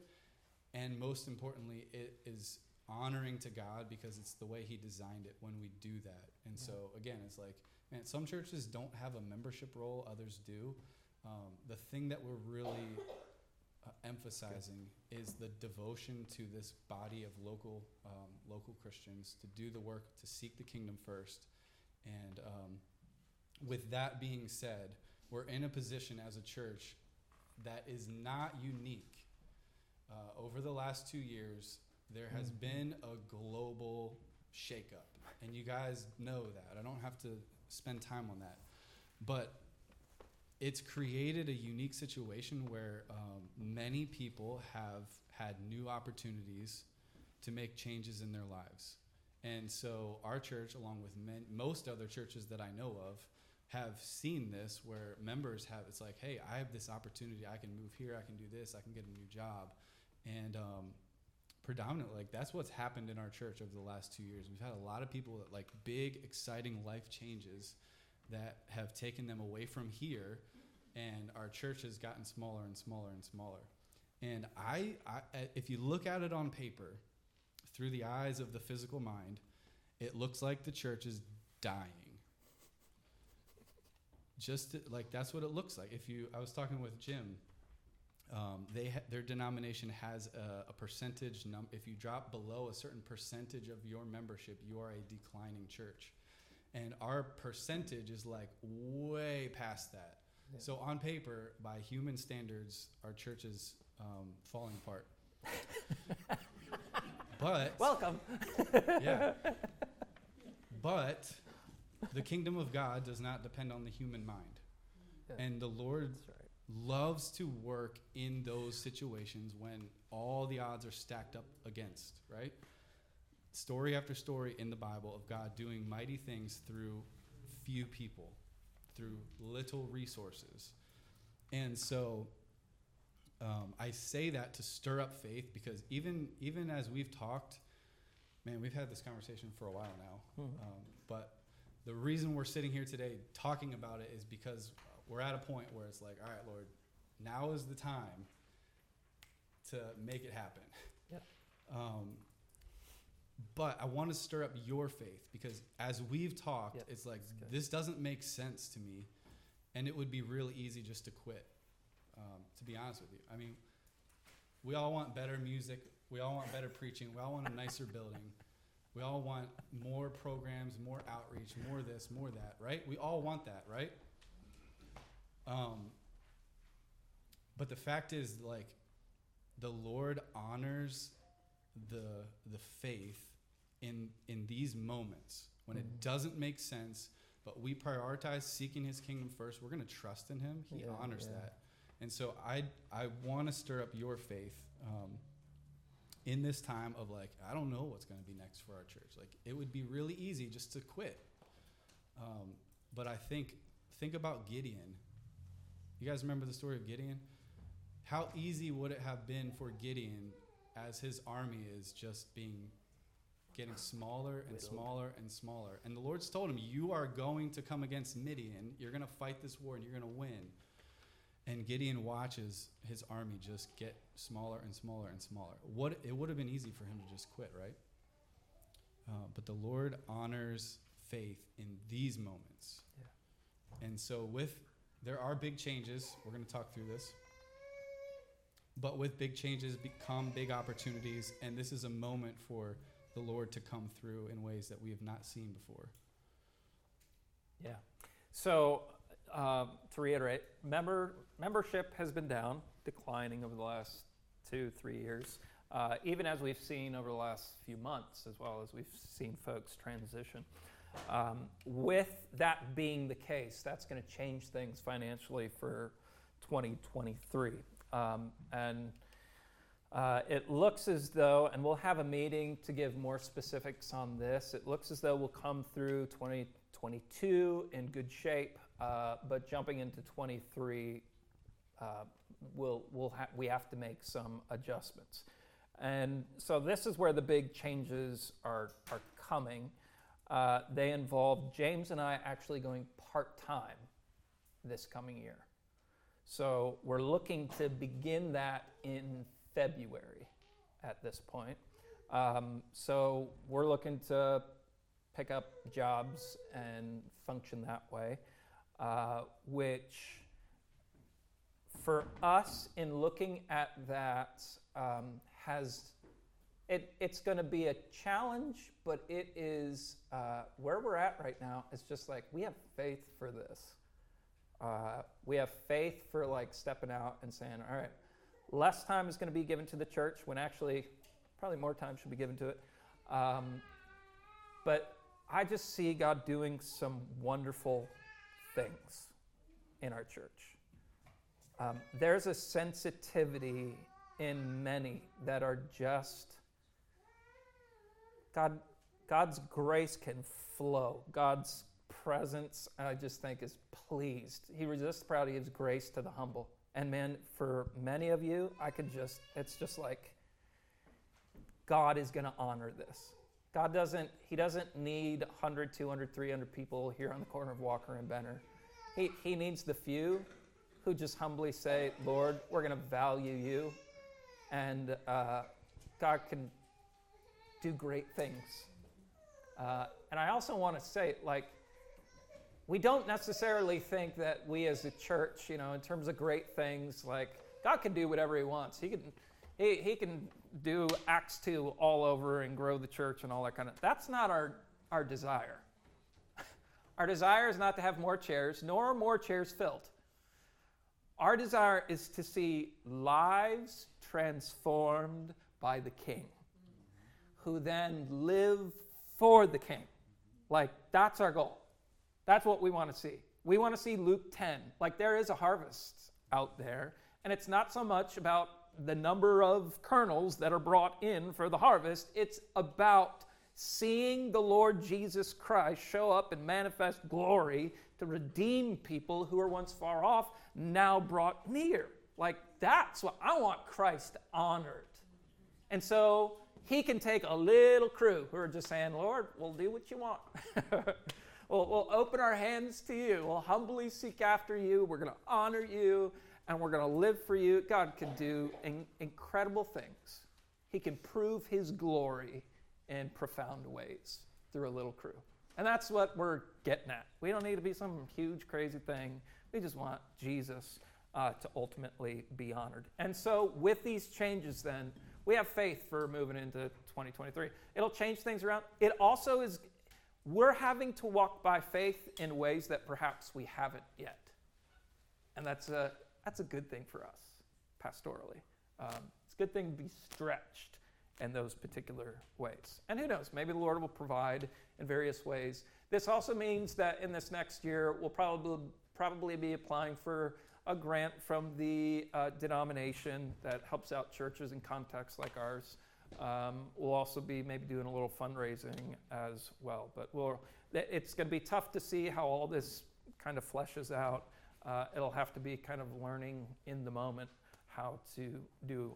and most importantly it is honoring to god because it's the way he designed it when we do that and Yeah. so again it's like man some churches don't have a membership role others do um, the thing that we're really uh, emphasizing is the devotion to this body of local um, local Christians to do the work to seek the kingdom first. And um, with that being said, we're in a position as a church that is not unique. Uh, over the last two years, there has Mhm. been a global shakeup, and you guys know that. I don't have to spend time on that, but it's created a unique situation where um, many people have had new opportunities to make changes in their lives. And so our church, along with men, most other churches that I know of, have seen this where members have, it's like, hey, I have this opportunity. I can move here. I can do this. I can get a new job. And um, predominantly, like, that's what's happened in our church over the last two years. We've had a lot of people that, like, big, exciting life changes that have taken them away from here and our church has gotten smaller and smaller and smaller. And I, I, eh, if you look at it on paper, through the eyes of the physical mind, it looks like the church is dying. Just to, like that's what it looks like. If you, I was talking with Jim. Um, they ha- their denomination has a, a percentage num. If you drop below a certain percentage of your membership, you are a declining church, and our percentage is like way past that. Yeah. So on paper, by human standards, our church is um, falling apart. but Welcome. yeah, but the kingdom of God does not depend on the human mind, Yeah. and the Lord right. Loves to work in those situations when all the odds are stacked up against, right? Story after story in the Bible of God doing mighty things through few people, through little resources. And so um, I say that to stir up faith because even even as we've talked, man, we've had this conversation for a while now. Mhm. Um, but the reason we're sitting here today talking about it is because we're at a point where it's like, all right, Lord, now is the time to make it happen. Yeah. Um, but I want to stir up your faith because as we've talked, Yep, it's like good. this doesn't make sense to me, and it would be really easy just to quit. Um, to be honest with you, I mean, we all want better music, we all want better preaching, we all want a nicer building, we all want more programs, more outreach, more this, more that, right? We all want that, right? Um, but the fact is, like, the Lord honors the the faith in in these moments when Mhm. it doesn't make sense, but we prioritize seeking His kingdom first. We're going to trust in Him. He Yeah, honors yeah. that, and so I I want to stir up your faith. Um, in this time of like, I don't know what's going to be next for our church. Like, it would be really easy just to quit. Um, but I think think about Gideon. You guys remember the story of Gideon? How easy would it have been for Gideon as his army is just being getting smaller and Whittled. smaller and smaller? And the Lord's told him, You are going to come against Midian. You're going to fight this war and you're going to win. And Gideon watches his army just get smaller and smaller and smaller. What it would have been easy for him to just quit, right? Uh, but the Lord honors faith in these moments. And so, with there are big changes. We're going to talk through this. But with big changes become big opportunities, and this is a moment for the Lord to come through in ways that we have not seen before. Yeah. So um, to reiterate, member membership has been down, declining over the last two, three years. Uh, even as we've seen over the last few months, as well as we've seen folks transition. Um, with that being the case, that's going to change things financially for 2023. Um, and uh, it looks as though, and we'll have a meeting to give more specifics on this, it looks as though we'll come through 2022 in good shape, uh, but jumping into 23, uh, we'll, we'll ha- we have to make some adjustments. And so this is where the big changes are, are coming. Uh, they involve James and I actually going part time this coming year. So we're looking to begin that in February at this point. Um, so we're looking to pick up jobs and function that way, uh, which for us in looking at that um, has it, it's going to be a challenge, but it is uh, where we're at right now. It's just like we have faith for this. Uh, we have faith for like stepping out and saying, all right, less time is going to be given to the church when actually probably more time should be given to it. Um, but I just see God doing some wonderful things in our church. Um, there's a sensitivity in many that are just God. God's grace can flow. God's presence, I just think, is pleased. He resists the proud. He gives grace to the humble. And man, for many of you, I could just, it's just like, God is going to honor this. God doesn't, He doesn't need 100, 200, 300 people here on the corner of Walker and Benner. He, he needs the few who just humbly say, Lord, we're going to value you. And uh, God can do great things. Uh, and I also want to say, like, we don't necessarily think that we as a church, you know, in terms of great things, like God can do whatever He wants. He can, he, he can do Acts two all over and grow the church and all that kind of. That's not our our desire. Our desire is not to have more chairs, nor more chairs filled. Our desire is to see lives transformed by the King, who then live for the King. Like that's our goal. That's what we want to see. We want to see Luke 10. Like there is a harvest out there. And it's not so much about the number of kernels that are brought in for the harvest, it's about seeing the Lord Jesus Christ show up and manifest glory to redeem people who are once far off, now brought near. Like, that's what I want Christ honored. And so he can take a little crew who are just saying, Lord, we'll do what you want. we'll, we'll open our hands to you. We'll humbly seek after you. We're going to honor you and we're going to live for you. God can do in, incredible things. He can prove his glory in profound ways through a little crew. And that's what we're getting at. We don't need to be some huge, crazy thing. We just want Jesus uh, to ultimately be honored. And so, with these changes, then, we have faith for moving into 2023. It'll change things around. It also is, we're having to walk by faith in ways that perhaps we haven't yet. And that's a, that's a good thing for us, pastorally. Um, it's a good thing to be stretched in those particular ways. And who knows, maybe the Lord will provide in various ways. This also means that in this next year, we'll probably, probably be applying for a grant from the uh, denomination that helps out churches in contexts like ours. Um, we'll also be maybe doing a little fundraising as well. But we'll, it's going to be tough to see how all this kind of fleshes out. Uh, it'll have to be kind of learning in the moment how to do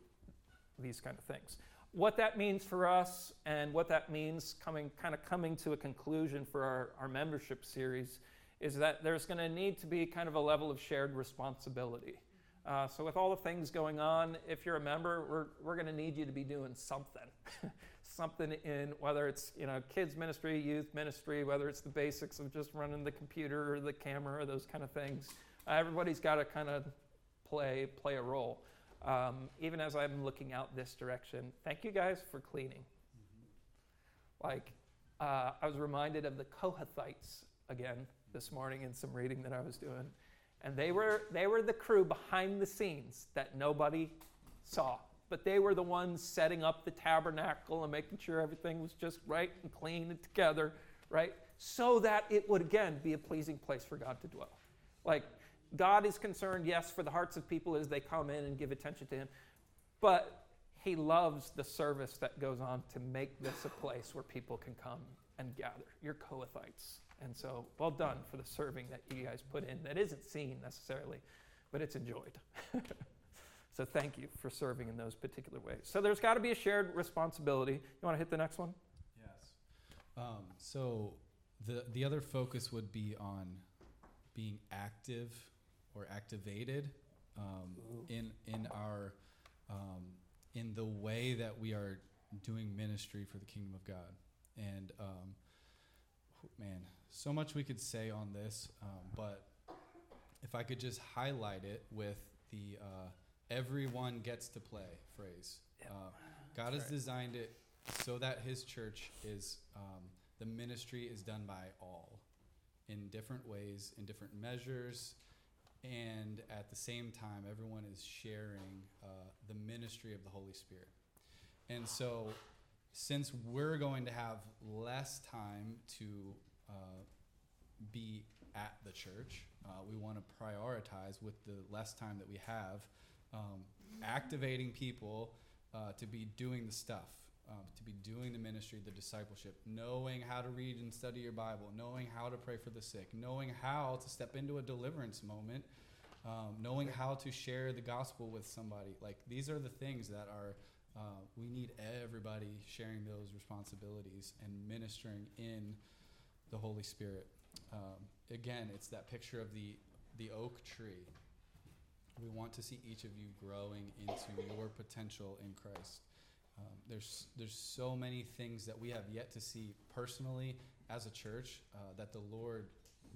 these kind of things. What that means for us and what that means coming kind of coming to a conclusion for our, our membership series is that there's going to need to be kind of a level of shared responsibility. Uh, so, with all the things going on, if you're a member, we're, we're going to need you to be doing something. something in whether it's you know kids ministry, youth ministry, whether it's the basics of just running the computer or the camera or those kind of things. Uh, everybody's got to kind of play play a role. Um, even as I'm looking out this direction, thank you guys for cleaning. Mm-hmm. Like uh, I was reminded of the Kohathites again this morning in some reading that I was doing. And they were, they were the crew behind the scenes that nobody saw. But they were the ones setting up the tabernacle and making sure everything was just right and clean and together, right? So that it would again be a pleasing place for God to dwell. Like, God is concerned, yes, for the hearts of people as they come in and give attention to Him, but He loves the service that goes on to make this a place where people can come and gather. You're Kohathites. And so, well done for the serving that you guys put in that isn't seen necessarily, but it's enjoyed. so, thank you for serving in those particular ways. So, there's got to be a shared responsibility. You want to hit the next one? Yes. Um, so, the, the other focus would be on being active or activated um, in, in our um, in the way that we are doing ministry for the kingdom of God. And um, man, so much we could say on this, um, but if I could just highlight it with the uh, everyone gets to play phrase. Yep. Uh, God has right. designed it so that His church is, um, the ministry is done by all in different ways, in different measures, and at the same time, everyone is sharing uh, the ministry of the Holy Spirit. And so, since we're going to have less time to uh, be at the church. Uh, we want to prioritize with the less time that we have, um, activating people uh, to be doing the stuff, um, to be doing the ministry, the discipleship, knowing how to read and study your Bible, knowing how to pray for the sick, knowing how to step into a deliverance moment, um, knowing how to share the gospel with somebody. Like these are the things that are. Uh, we need everybody sharing those responsibilities and ministering in the Holy Spirit. Um, again, it's that picture of the the oak tree. We want to see each of you growing into your potential in Christ. Um, there's there's so many things that we have yet to see personally as a church uh, that the Lord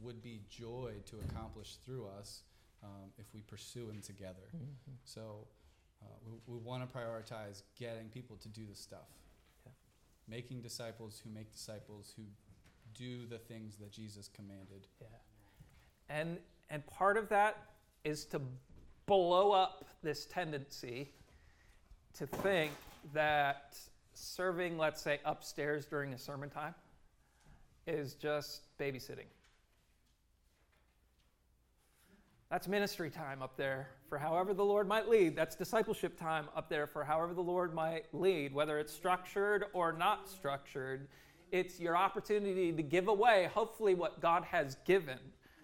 would be joy to accomplish through us um, if we pursue Him together. Mm-hmm. So uh, we, we want to prioritize getting people to do the stuff, yeah. making disciples who make disciples who do the things that Jesus commanded. Yeah. And and part of that is to blow up this tendency to think that serving, let's say, upstairs during a sermon time is just babysitting. That's ministry time up there for however the Lord might lead. That's discipleship time up there for however the Lord might lead, whether it's structured or not structured. It's your opportunity to give away, hopefully, what God has given.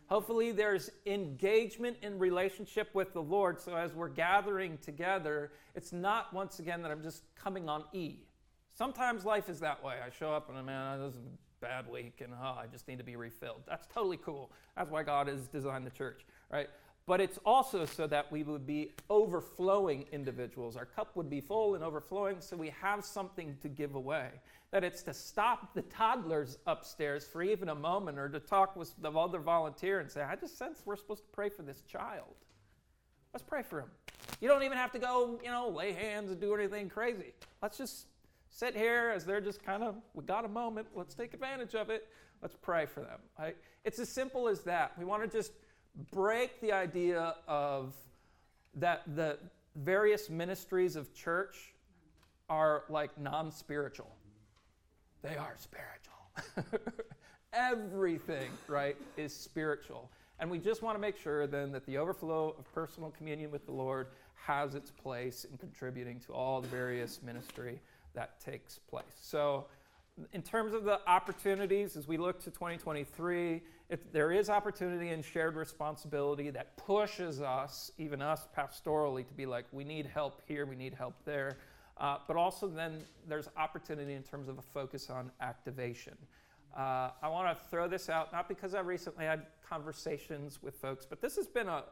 Hopefully, there's engagement in relationship with the Lord. So, as we're gathering together, it's not once again that I'm just coming on E. Sometimes life is that way. I show up and, I'm, man, this is a bad week and oh, I just need to be refilled. That's totally cool. That's why God has designed the church, right? But it's also so that we would be overflowing individuals. Our cup would be full and overflowing, so we have something to give away. That it's to stop the toddlers upstairs for even a moment or to talk with the other volunteer and say, I just sense we're supposed to pray for this child. Let's pray for him. You don't even have to go, you know, lay hands and do anything crazy. Let's just sit here as they're just kind of, we got a moment, let's take advantage of it. Let's pray for them. Right? It's as simple as that. We want to just break the idea of that the various ministries of church are like non spiritual. They are spiritual. Everything, right, is spiritual. And we just want to make sure then that the overflow of personal communion with the Lord has its place in contributing to all the various ministry that takes place. So, in terms of the opportunities, as we look to 2023, if there is opportunity and shared responsibility that pushes us, even us pastorally, to be like, we need help here, we need help there. Uh, but also, then there's opportunity in terms of a focus on activation. Uh, I want to throw this out, not because I recently had conversations with folks, but this has been an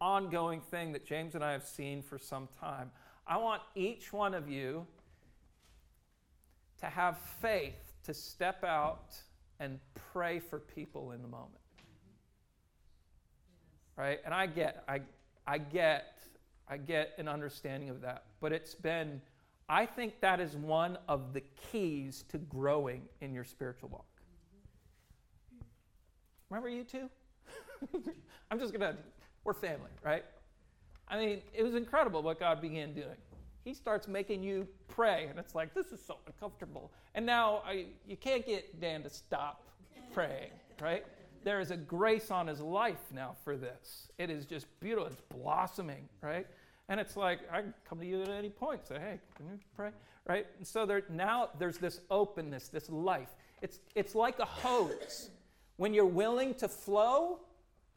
ongoing thing that James and I have seen for some time. I want each one of you to have faith to step out and pray for people in the moment. Right? And I get, I, I get, I get an understanding of that. But it's been, I think that is one of the keys to growing in your spiritual walk. Remember you two? I'm just gonna, we're family, right? I mean, it was incredible what God began doing he starts making you pray. And it's like, this is so uncomfortable. And now I, you can't get Dan to stop praying, right? There is a grace on his life now for this. It is just beautiful. It's blossoming, right? And it's like, I can come to you at any point, say, hey, can you pray? Right? And so there, now there's this openness, this life. It's, it's like a hose. When you're willing to flow,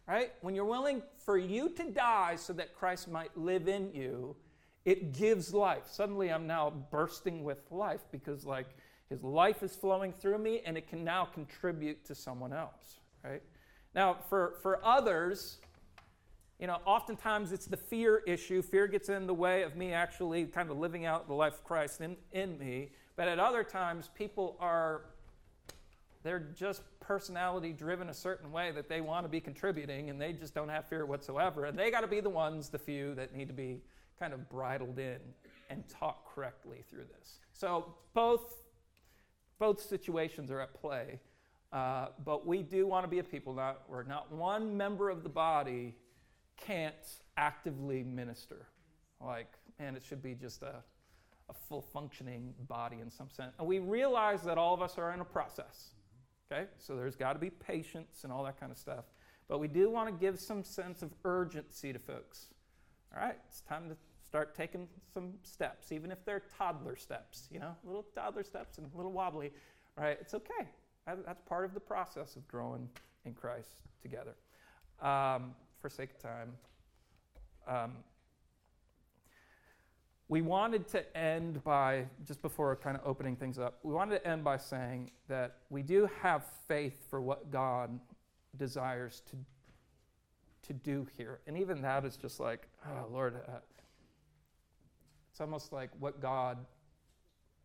right? When you're willing for you to die so that Christ might live in you, it gives life. Suddenly I'm now bursting with life because like his life is flowing through me and it can now contribute to someone else, right? Now for for others, you know, oftentimes it's the fear issue. Fear gets in the way of me actually kind of living out the life of Christ in, in me. But at other times, people are, they're just personality driven a certain way that they want to be contributing and they just don't have fear whatsoever. And they got to be the ones, the few, that need to be kind of bridled in and taught correctly through this. So both, both situations are at play, uh, but we do want to be a people not, where not one member of the body can't actively minister. Like, man, it should be just a, a full functioning body in some sense. And we realize that all of us are in a process. Okay? So there's got to be patience and all that kind of stuff. But we do want to give some sense of urgency to folks. All right, it's time to start taking some steps, even if they're toddler steps, you know, little toddler steps and a little wobbly, right? It's okay. That's part of the process of growing in Christ together. Um, for sake of time, um, we wanted to end by, just before kind of opening things up, we wanted to end by saying that we do have faith for what God desires to, to do here. And even that is just like, oh, Lord, uh, it's almost like what God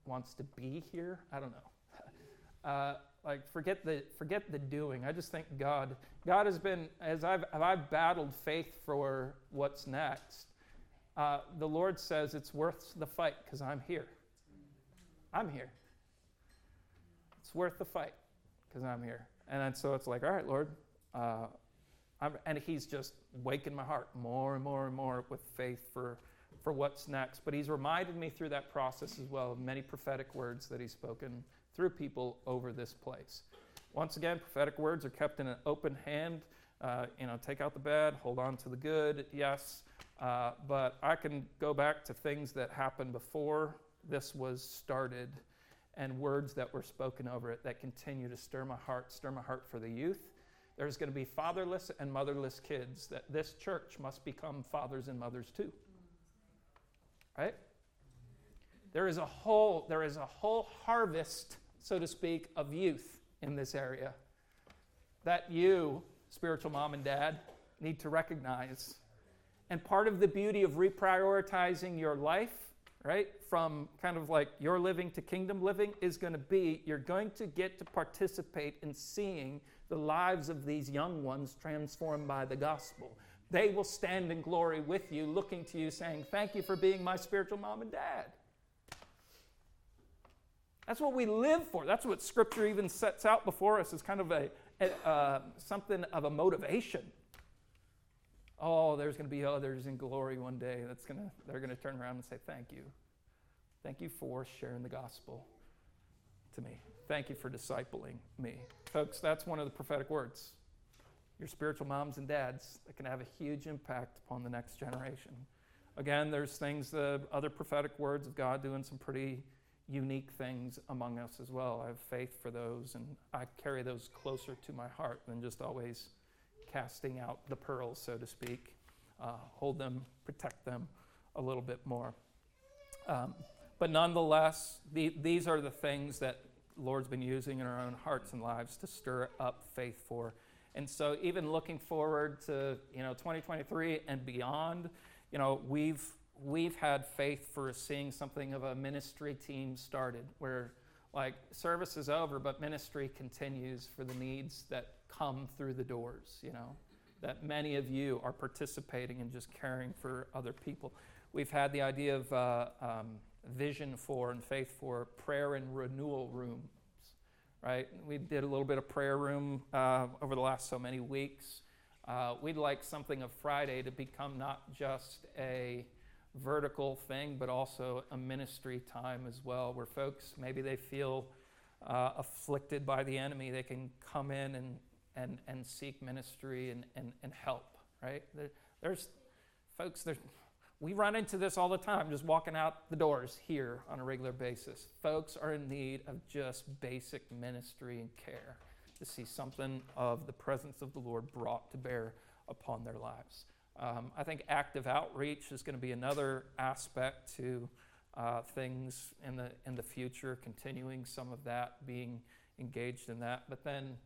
wants to be here. I don't know. uh, like forget the forget the doing. I just think God God has been as I've I've battled faith for what's next. Uh, the Lord says it's worth the fight because I'm here. I'm here. It's worth the fight because I'm here. And so it's like, all right, Lord. Uh, and He's just waking my heart more and more and more with faith for for what's next. But he's reminded me through that process as well of many prophetic words that he's spoken through people over this place. Once again, prophetic words are kept in an open hand Uh, you know, take out the bad, hold on to the good, yes. Uh, but I can go back to things that happened before this was started and words that were spoken over it that continue to stir my heart, stir my heart for the youth. There's going to be fatherless and motherless kids that this church must become fathers and mothers too. Right? There is a whole there is a whole harvest, so to speak, of youth in this area that you, spiritual mom and dad, need to recognize. And part of the beauty of reprioritizing your life right, from kind of like your living to kingdom living is going to be you're going to get to participate in seeing the lives of these young ones transformed by the gospel. They will stand in glory with you, looking to you, saying, Thank you for being my spiritual mom and dad. That's what we live for. That's what Scripture even sets out before us as kind of a, a uh, something of a motivation. Oh, there's going to be others in glory one day that's to they're going to turn around and say thank you. Thank you for sharing the gospel to me. Thank you for discipling me. Folks, that's one of the prophetic words. Your spiritual moms and dads that can have a huge impact upon the next generation. Again, there's things, the other prophetic words of God doing some pretty unique things among us as well. I have faith for those, and I carry those closer to my heart than just always casting out the pearls, so to speak. Uh, hold them, protect them a little bit more. Um, but nonetheless, the, these are the things that Lord's been using in our own hearts and lives to stir up faith for. And so, even looking forward to you know 2023 and beyond, you know we've we've had faith for seeing something of a ministry team started where like service is over, but ministry continues for the needs that come through the doors, you know, that many of you are participating in just caring for other people. We've had the idea of uh, um, vision for and faith for prayer and renewal rooms, right? We did a little bit of prayer room uh, over the last so many weeks. Uh, we'd like something of Friday to become not just a vertical thing, but also a ministry time as well, where folks maybe they feel uh, afflicted by the enemy, they can come in and and, and seek ministry and, and, and help, right? There, there's folks, there's, we run into this all the time, just walking out the doors here on a regular basis. Folks are in need of just basic ministry and care to see something of the presence of the Lord brought to bear upon their lives. Um, I think active outreach is going to be another aspect to uh, things in the in the future, continuing some of that, being engaged in that. But then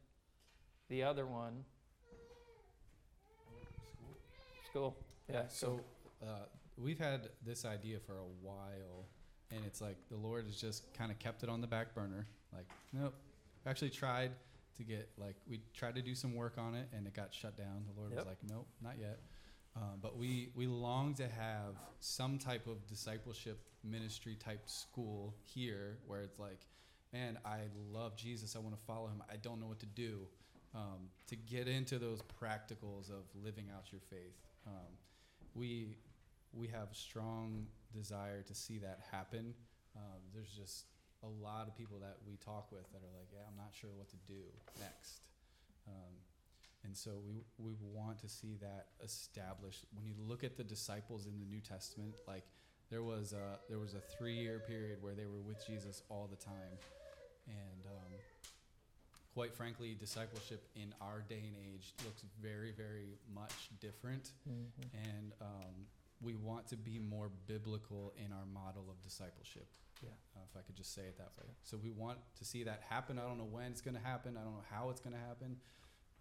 the other one, school. Yeah. So uh, we've had this idea for a while, and it's like the Lord has just kind of kept it on the back burner. Like, nope. We actually tried to get like we tried to do some work on it, and it got shut down. The Lord Yep. was like, nope, not yet. Um, but we we long to have some type of discipleship ministry type school here, where it's like, man, I love Jesus. I want to follow him. I don't know what to do um, to get into those practicals of living out your faith. Um, we we have a strong desire to see that happen. Um, there's just a lot of people that we talk with that are like, yeah, I'm not sure what to do next. Um, and so we we want to see that established. When you look at the disciples in the New Testament, like there was a there was a three year period where they were with Jesus all the time, and um, quite frankly, discipleship in our day and age looks very very much different, and um, we want to be more biblical in our model of discipleship. Yeah. Uh, if I could just say it that way. So we want to see that happen. I don't know when it's going to happen. I don't know how it's going to happen.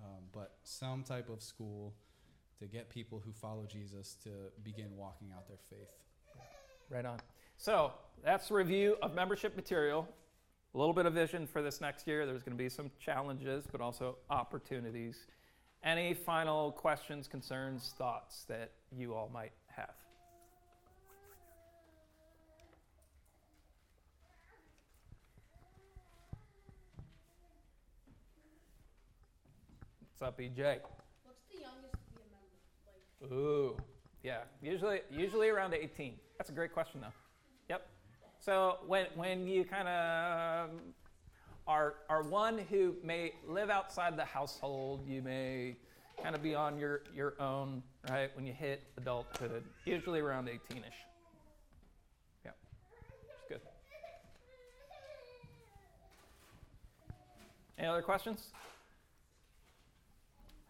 Um, but some type of school to get people who follow Jesus to begin walking out their faith. Right on. So that's a review of membership material. A little bit of vision for this next year. There's going to be some challenges, but also opportunities. Any final questions, concerns, thoughts that you all might have? What's up, EJ? What's the youngest to be a member? Like, Ooh, yeah. Usually, usually around 18. That's a great question, though. Yep. So when when you kind of are are one who may live outside the household, you may kind of be on your, your own, right, when you hit adulthood, usually around 18 ish. Yeah, it's good. Any other questions?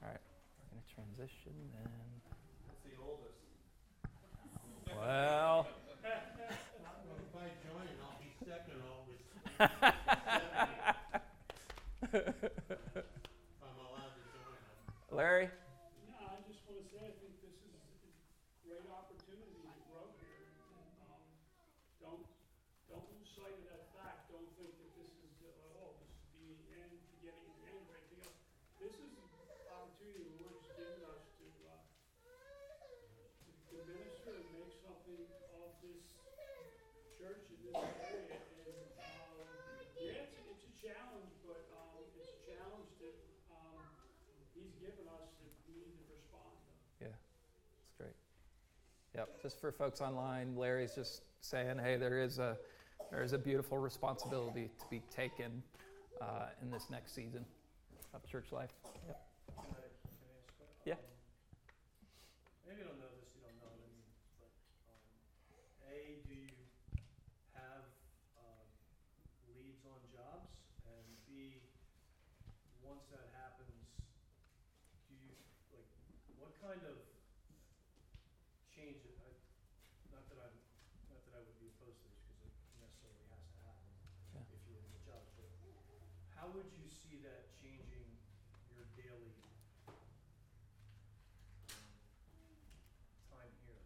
All right, we're going to transition then. It's the oldest. Well, If I join, I'll be second always. If I'm allowed to join, I'm Larry? No, I just want to say, I think this is a great opportunity to grow here. and, um, Don't, don't lose sight of that fact. Don't think that this is, uh, oh, this is the end, beginning of the end, or anything else. This is an opportunity the Lord's given us to, uh, to minister and make something of this church in this area. And, um, yeah, it's, it's a challenge, but, um, it's a challenge that, um, he's given us that we need to respond to. Yeah, that's great. Yep, just for folks online, Larry's just saying, hey, there is a, there is a beautiful responsibility to be taken uh, in this next season of church life. Yep. Can I, can I ask a question? Yeah. Maybe you don't know this, you don't know it, I mean, but, um, A, do you have, um, leads on jobs? And B, once that happens, do you, like, what kind of change, it- I, not that I'm, not that I would be opposed to this, because it necessarily has to happen Yeah. if you're in the job, but how would you see that changing your daily um, time here?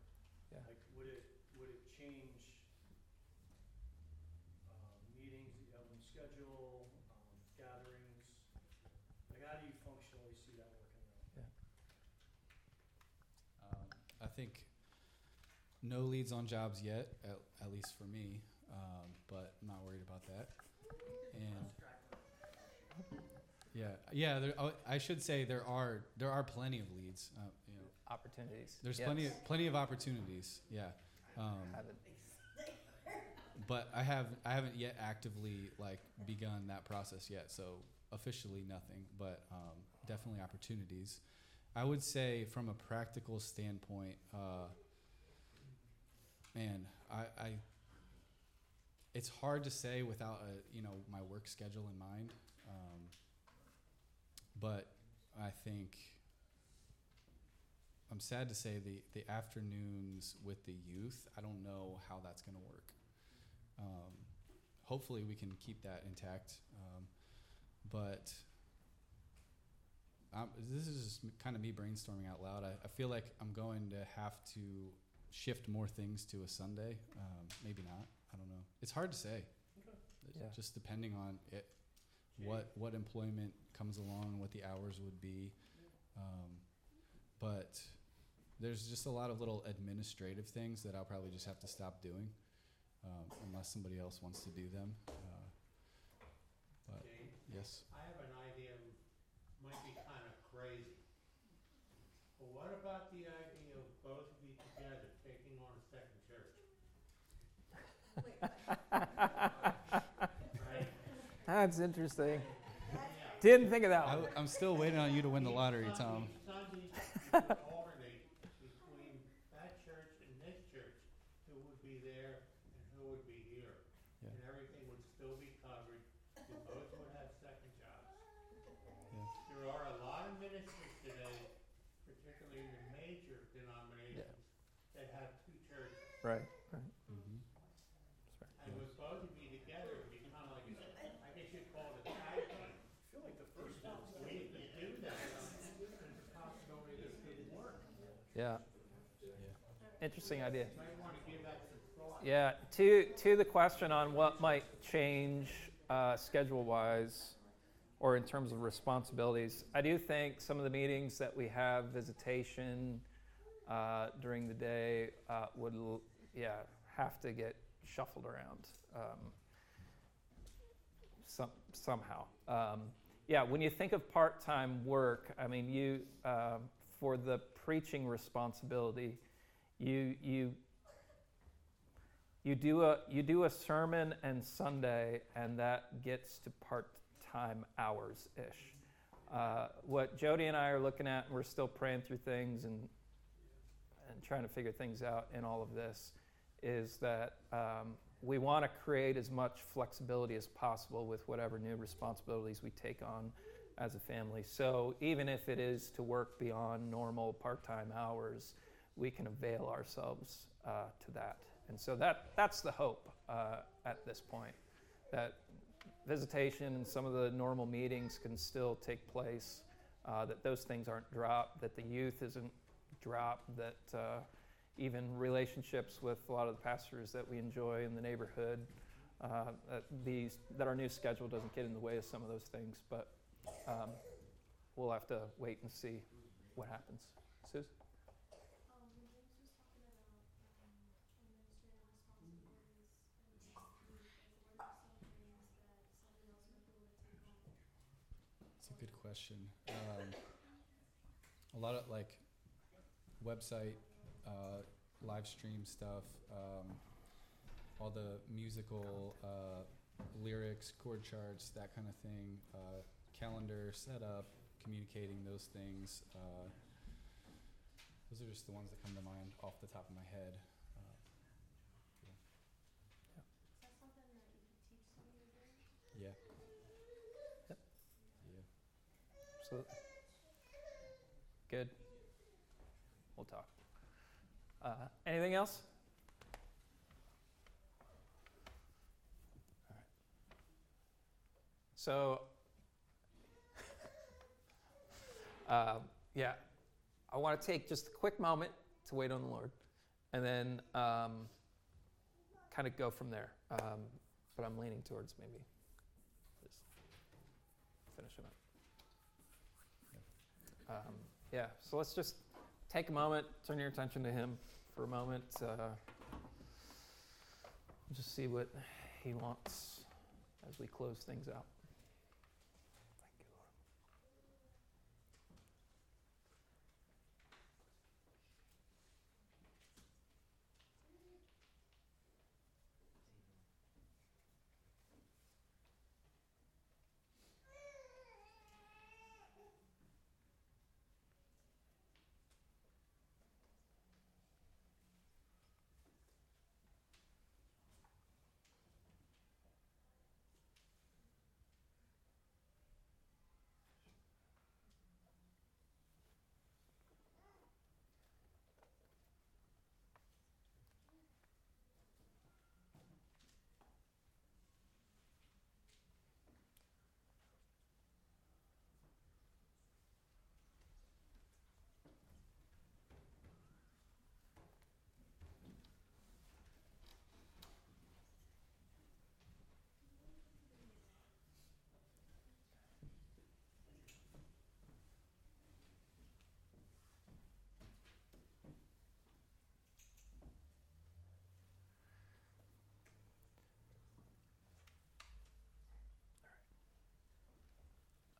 Yeah. Like, would it, would it change, um, meetings that you have on schedule, um, gatherings? Like, how do you functionally see that working out? Um, I think no leads on jobs yet, at, at least for me, um, but I'm not worried about that. And yeah, yeah, there, oh, I should say there are there are plenty of leads. Uh, you know, Opportunities. there's Yes. plenty of, plenty of opportunities. Yeah, um, Haven't- but I have I haven't yet actively like begun that process yet. So officially nothing, but um, definitely opportunities. I would say from a practical standpoint, uh, man, I, I it's hard to say without a you know my work schedule in mind. Um, but I think I'm sad to say the the afternoons with the youth. I don't know how that's going to work. Um, hopefully, we can keep that intact. Um, but um, this is just kind of me brainstorming out loud. I, I feel like I'm going to have to shift more things to a Sunday. Um, maybe not. I don't know. It's hard to say. It's Yeah. Just depending on it, what what employment comes along, what the hours would be. Um, but there's just a lot of little administrative things that I'll probably just have to stop doing um, unless somebody else wants to do them. Uh, but James, yes, I have an idea, might be kind of crazy. But what about the idea of both of you together taking on a second church? Right? That's interesting. Didn't think of that one. I, one. am still waiting on you to win the lottery, Tom. Sunday, you would alternate between that church and this church, who would be there and who would be here. Yeah. And everything would still be covered, you both would have second jobs. There are a lot of ministers today, particularly in the major denominations, that have two churches. Right. hmm And with both of you together, it'd be kind of like, a- I guess you'd call it a tag team. I feel like the first one was We could do that, there's a possibility that it could work. Yeah. Yeah. Interesting idea. You might want to give that some idea. Yeah, to, to the question on what might change uh, schedule wise or in terms of responsibilities, I do think some of the meetings that we have, visitation uh, during the day, uh, would, l- yeah, have to get shuffled around um, some, somehow. Um, yeah, when you think of part time work, I mean, you, um, for the preaching responsibility, you, you you do a you do a sermon and Sunday, and that gets to part time hours ish. uh, what Jody and I are looking at, and we're still praying through things and and trying to figure things out in all of this, is that um, we want to create as much flexibility as possible with whatever new responsibilities we take on as a family. So even if it is to work beyond normal part-time hours, we can avail ourselves uh, to that. And so that that's the hope uh, at this point, that visitation and some of the normal meetings can still take place, uh, that those things aren't dropped, that the youth isn't dropped, that uh, even relationships with a lot of the pastors that we enjoy in the neighborhood, uh, that these that our new schedule doesn't get in the way of some of those things. But um, we'll have to wait and see what happens. Susan? Um, when James was talking about, um, administrative responsibilities and just the, like, what are some things that someone else might be able to take on? It's a good question. Um, a lot of like website, uh, live stream stuff, um, all the musical uh, lyrics, chord charts, that kind of thing, uh, calendar setup, communicating those things. Uh, those are just the ones that come to mind off the top of my head. Uh, Is that something that you could teach someone to do? yeah. Yep. Yeah. Absolutely. Good. We'll talk. Uh, anything else? So, um, yeah, I want to take just a quick moment to wait on the Lord, and then um, kind of go from there. Um, but I'm leaning towards maybe just finishing up. Um, yeah, so let's just take a moment, turn your attention to Him for a moment. Uh, just see what He wants as we close things out.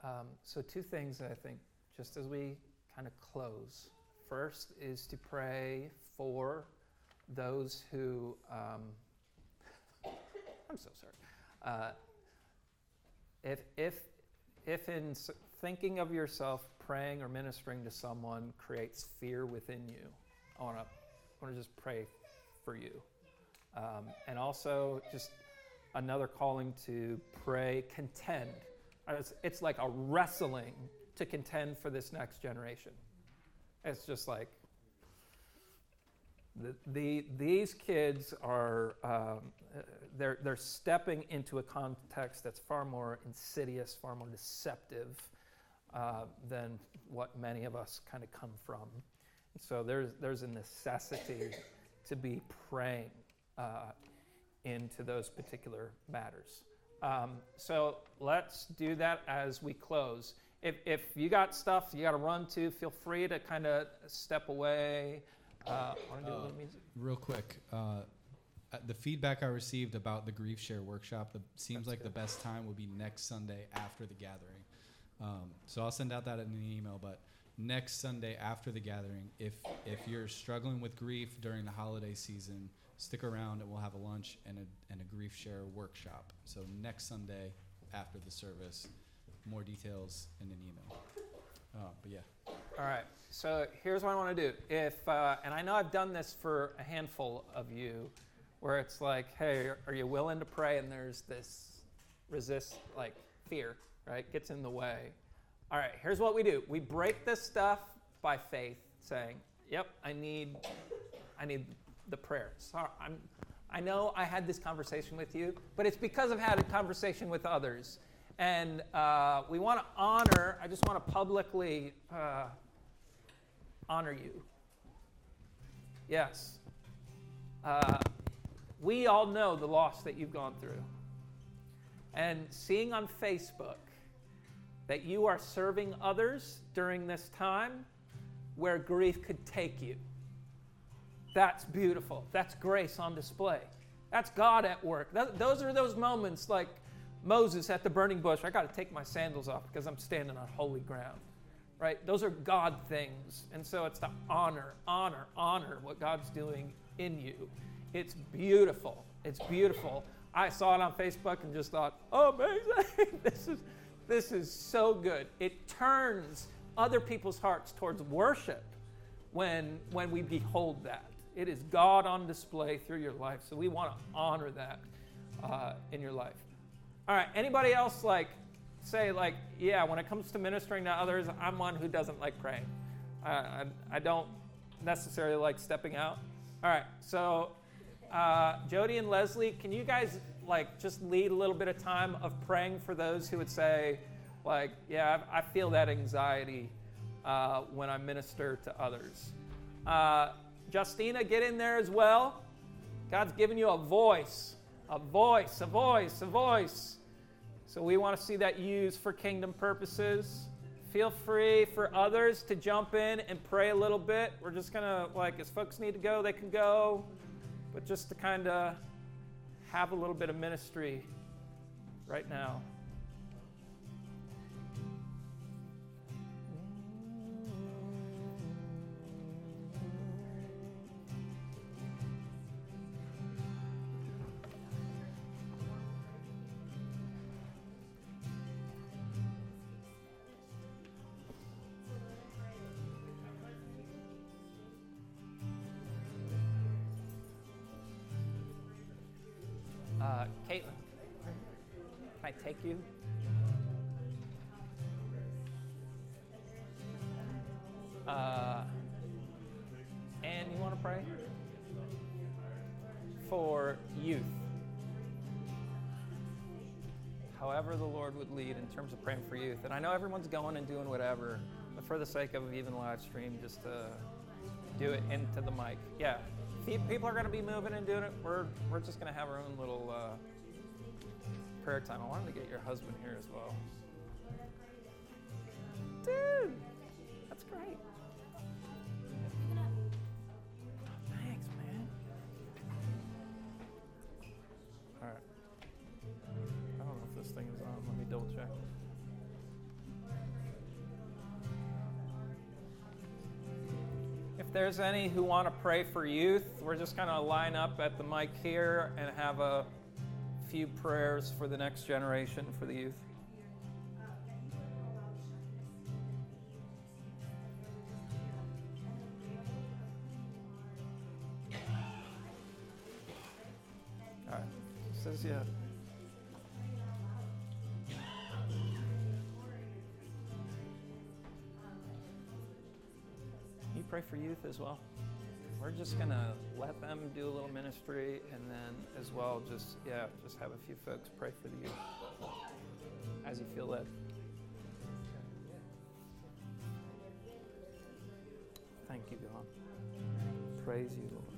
Um, so, two things that I think, just as we kind of close. First is to pray for those who, um, I'm so sorry. Uh, if, if, if in thinking of yourself, praying or ministering to someone creates fear within you, I want to want to just pray for you. Um, and also, just another calling to pray, contend. It's, it's like a wrestling to contend for this next generation. It's just like the, the, these kids are um, they're, they're stepping into a context that's far more insidious, far more deceptive uh, than what many of us kind of come from. So there's, there's a necessity to be praying uh, into those particular matters. Um, so let's do that as we close. If, if you got stuff you got to run to, feel free to kind of step away. Uh, a? Real quick, uh, uh, the feedback I received about the grief share workshop the, seems That's like good. the best time would be next Sunday after the gathering. Um, so I'll send out that in an email. But next Sunday after the gathering, if if you're struggling with grief during the holiday season, stick around and we'll have a lunch and a and a grief share workshop. So next Sunday after the service, more details in an email. Uh, but yeah, All right. So here's what I want to do. If uh, and I know I've done this for a handful of you, where it's like, hey, are you willing to pray? And there's this resist, like fear, right? Gets in the way. All right. Here's what we do. We break this stuff by faith, saying, "Yep, I need, I need the prayers." So I'm, I know I had this conversation with you, but it's because I've had a conversation with others. And uh, we want to honor, I just want to publicly uh, honor you. Yes. Uh, we all know the loss that you've gone through. And seeing on Facebook that you are serving others during this time where grief could take you. That's beautiful. That's grace on display. That's God at work. Th- those are those moments like Moses at the burning bush. I got to take my sandals off because I'm standing on holy ground. Right? Those are God things. And so it's to honor, honor, honor what God's doing in you. It's beautiful. It's beautiful. I saw it on Facebook and just thought, oh, amazing. this is this is so good. It turns other people's hearts towards worship when when we behold that. It is God on display through your life. So we want to honor that uh, in your life. All right. Anybody else like say like, yeah, when it comes to ministering to others, I'm one who doesn't like praying. I, I, I don't necessarily like stepping out. All right. So uh, Jody and Leslie, can you guys like just lead a little bit of time of praying for those who would say, like, yeah, I, I feel that anxiety uh, when I minister to others. Uh, Justina, get in there as well. God's given you a voice, a voice, a voice, a voice. So we want to see that used for kingdom purposes. Feel free for others to jump in and pray a little bit. We're just going to, like, as folks need to go, they can go. But just to kind of have a little bit of ministry right now. Uh, Caitlin, can I take you? Uh, and you want to pray for youth? However, the Lord would lead in terms of praying for youth. And I know everyone's going and doing whatever, but for the sake of even live stream, just to do it into the mic. Yeah, people are going to be moving and doing it. We're, we're just going to have our own little uh, prayer time. I wanted to get your husband here as well. Dude, that's great. There's any who want to pray for youth, we're just going to line up at the mic here and have a few prayers for the next generation for the youth. All right. Says yeah. Pray for youth as well. We're just gonna let them do a little ministry, and then as well, just yeah, just have a few folks pray for the youth as you feel led. Thank you, God. Praise you, Lord.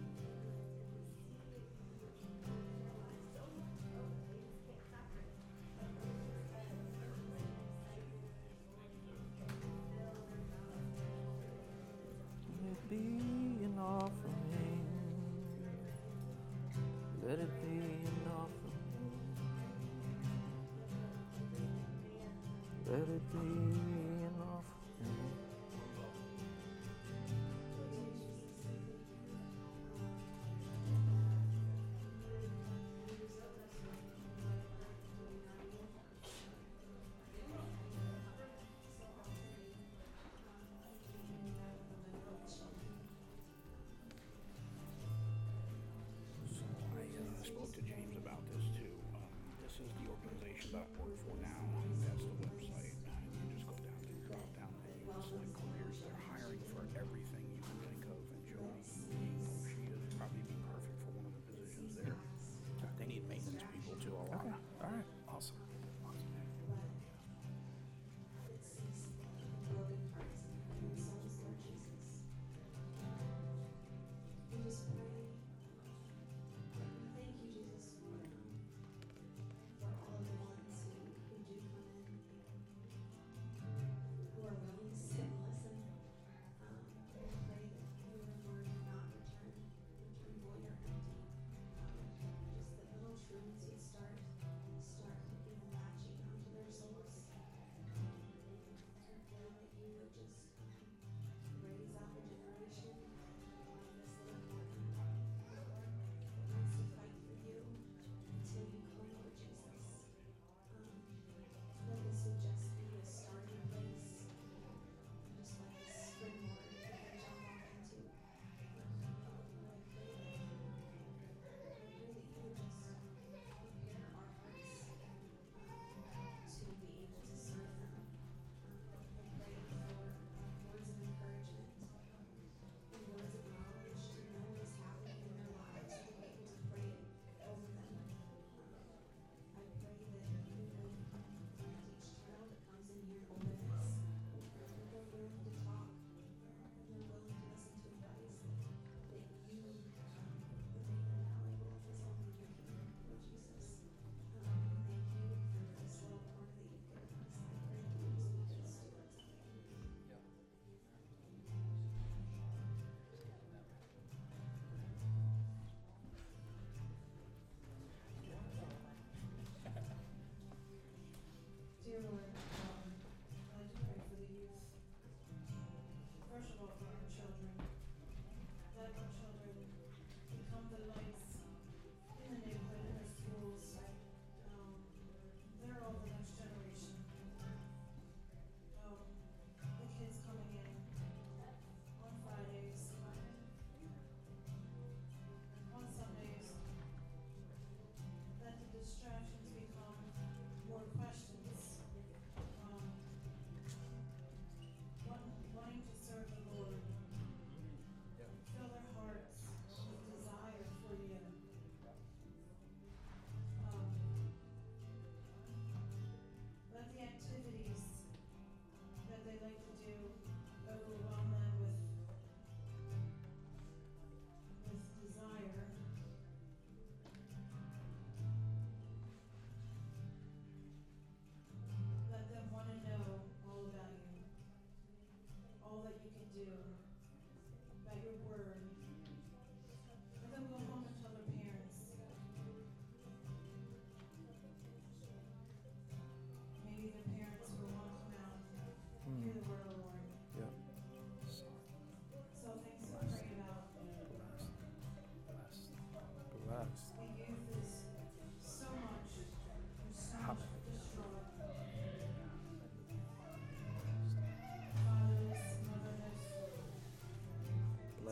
Dear Lord,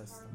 list.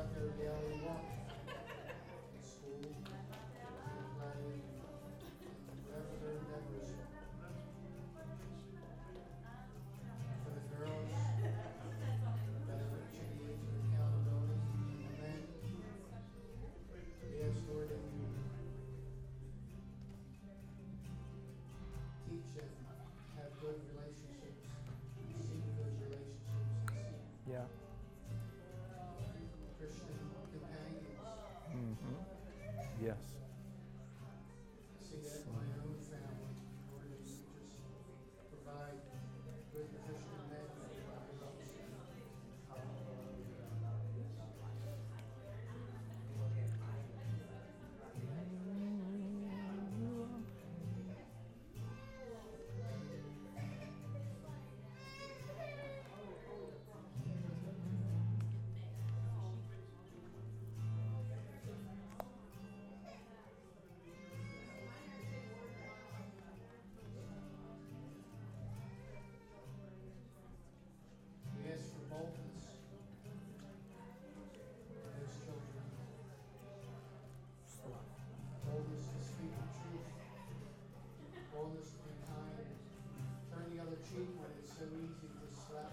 out there daily. yes. oldest in time. Turn the other cheek when it's so easy to slap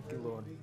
Thank you, Lord.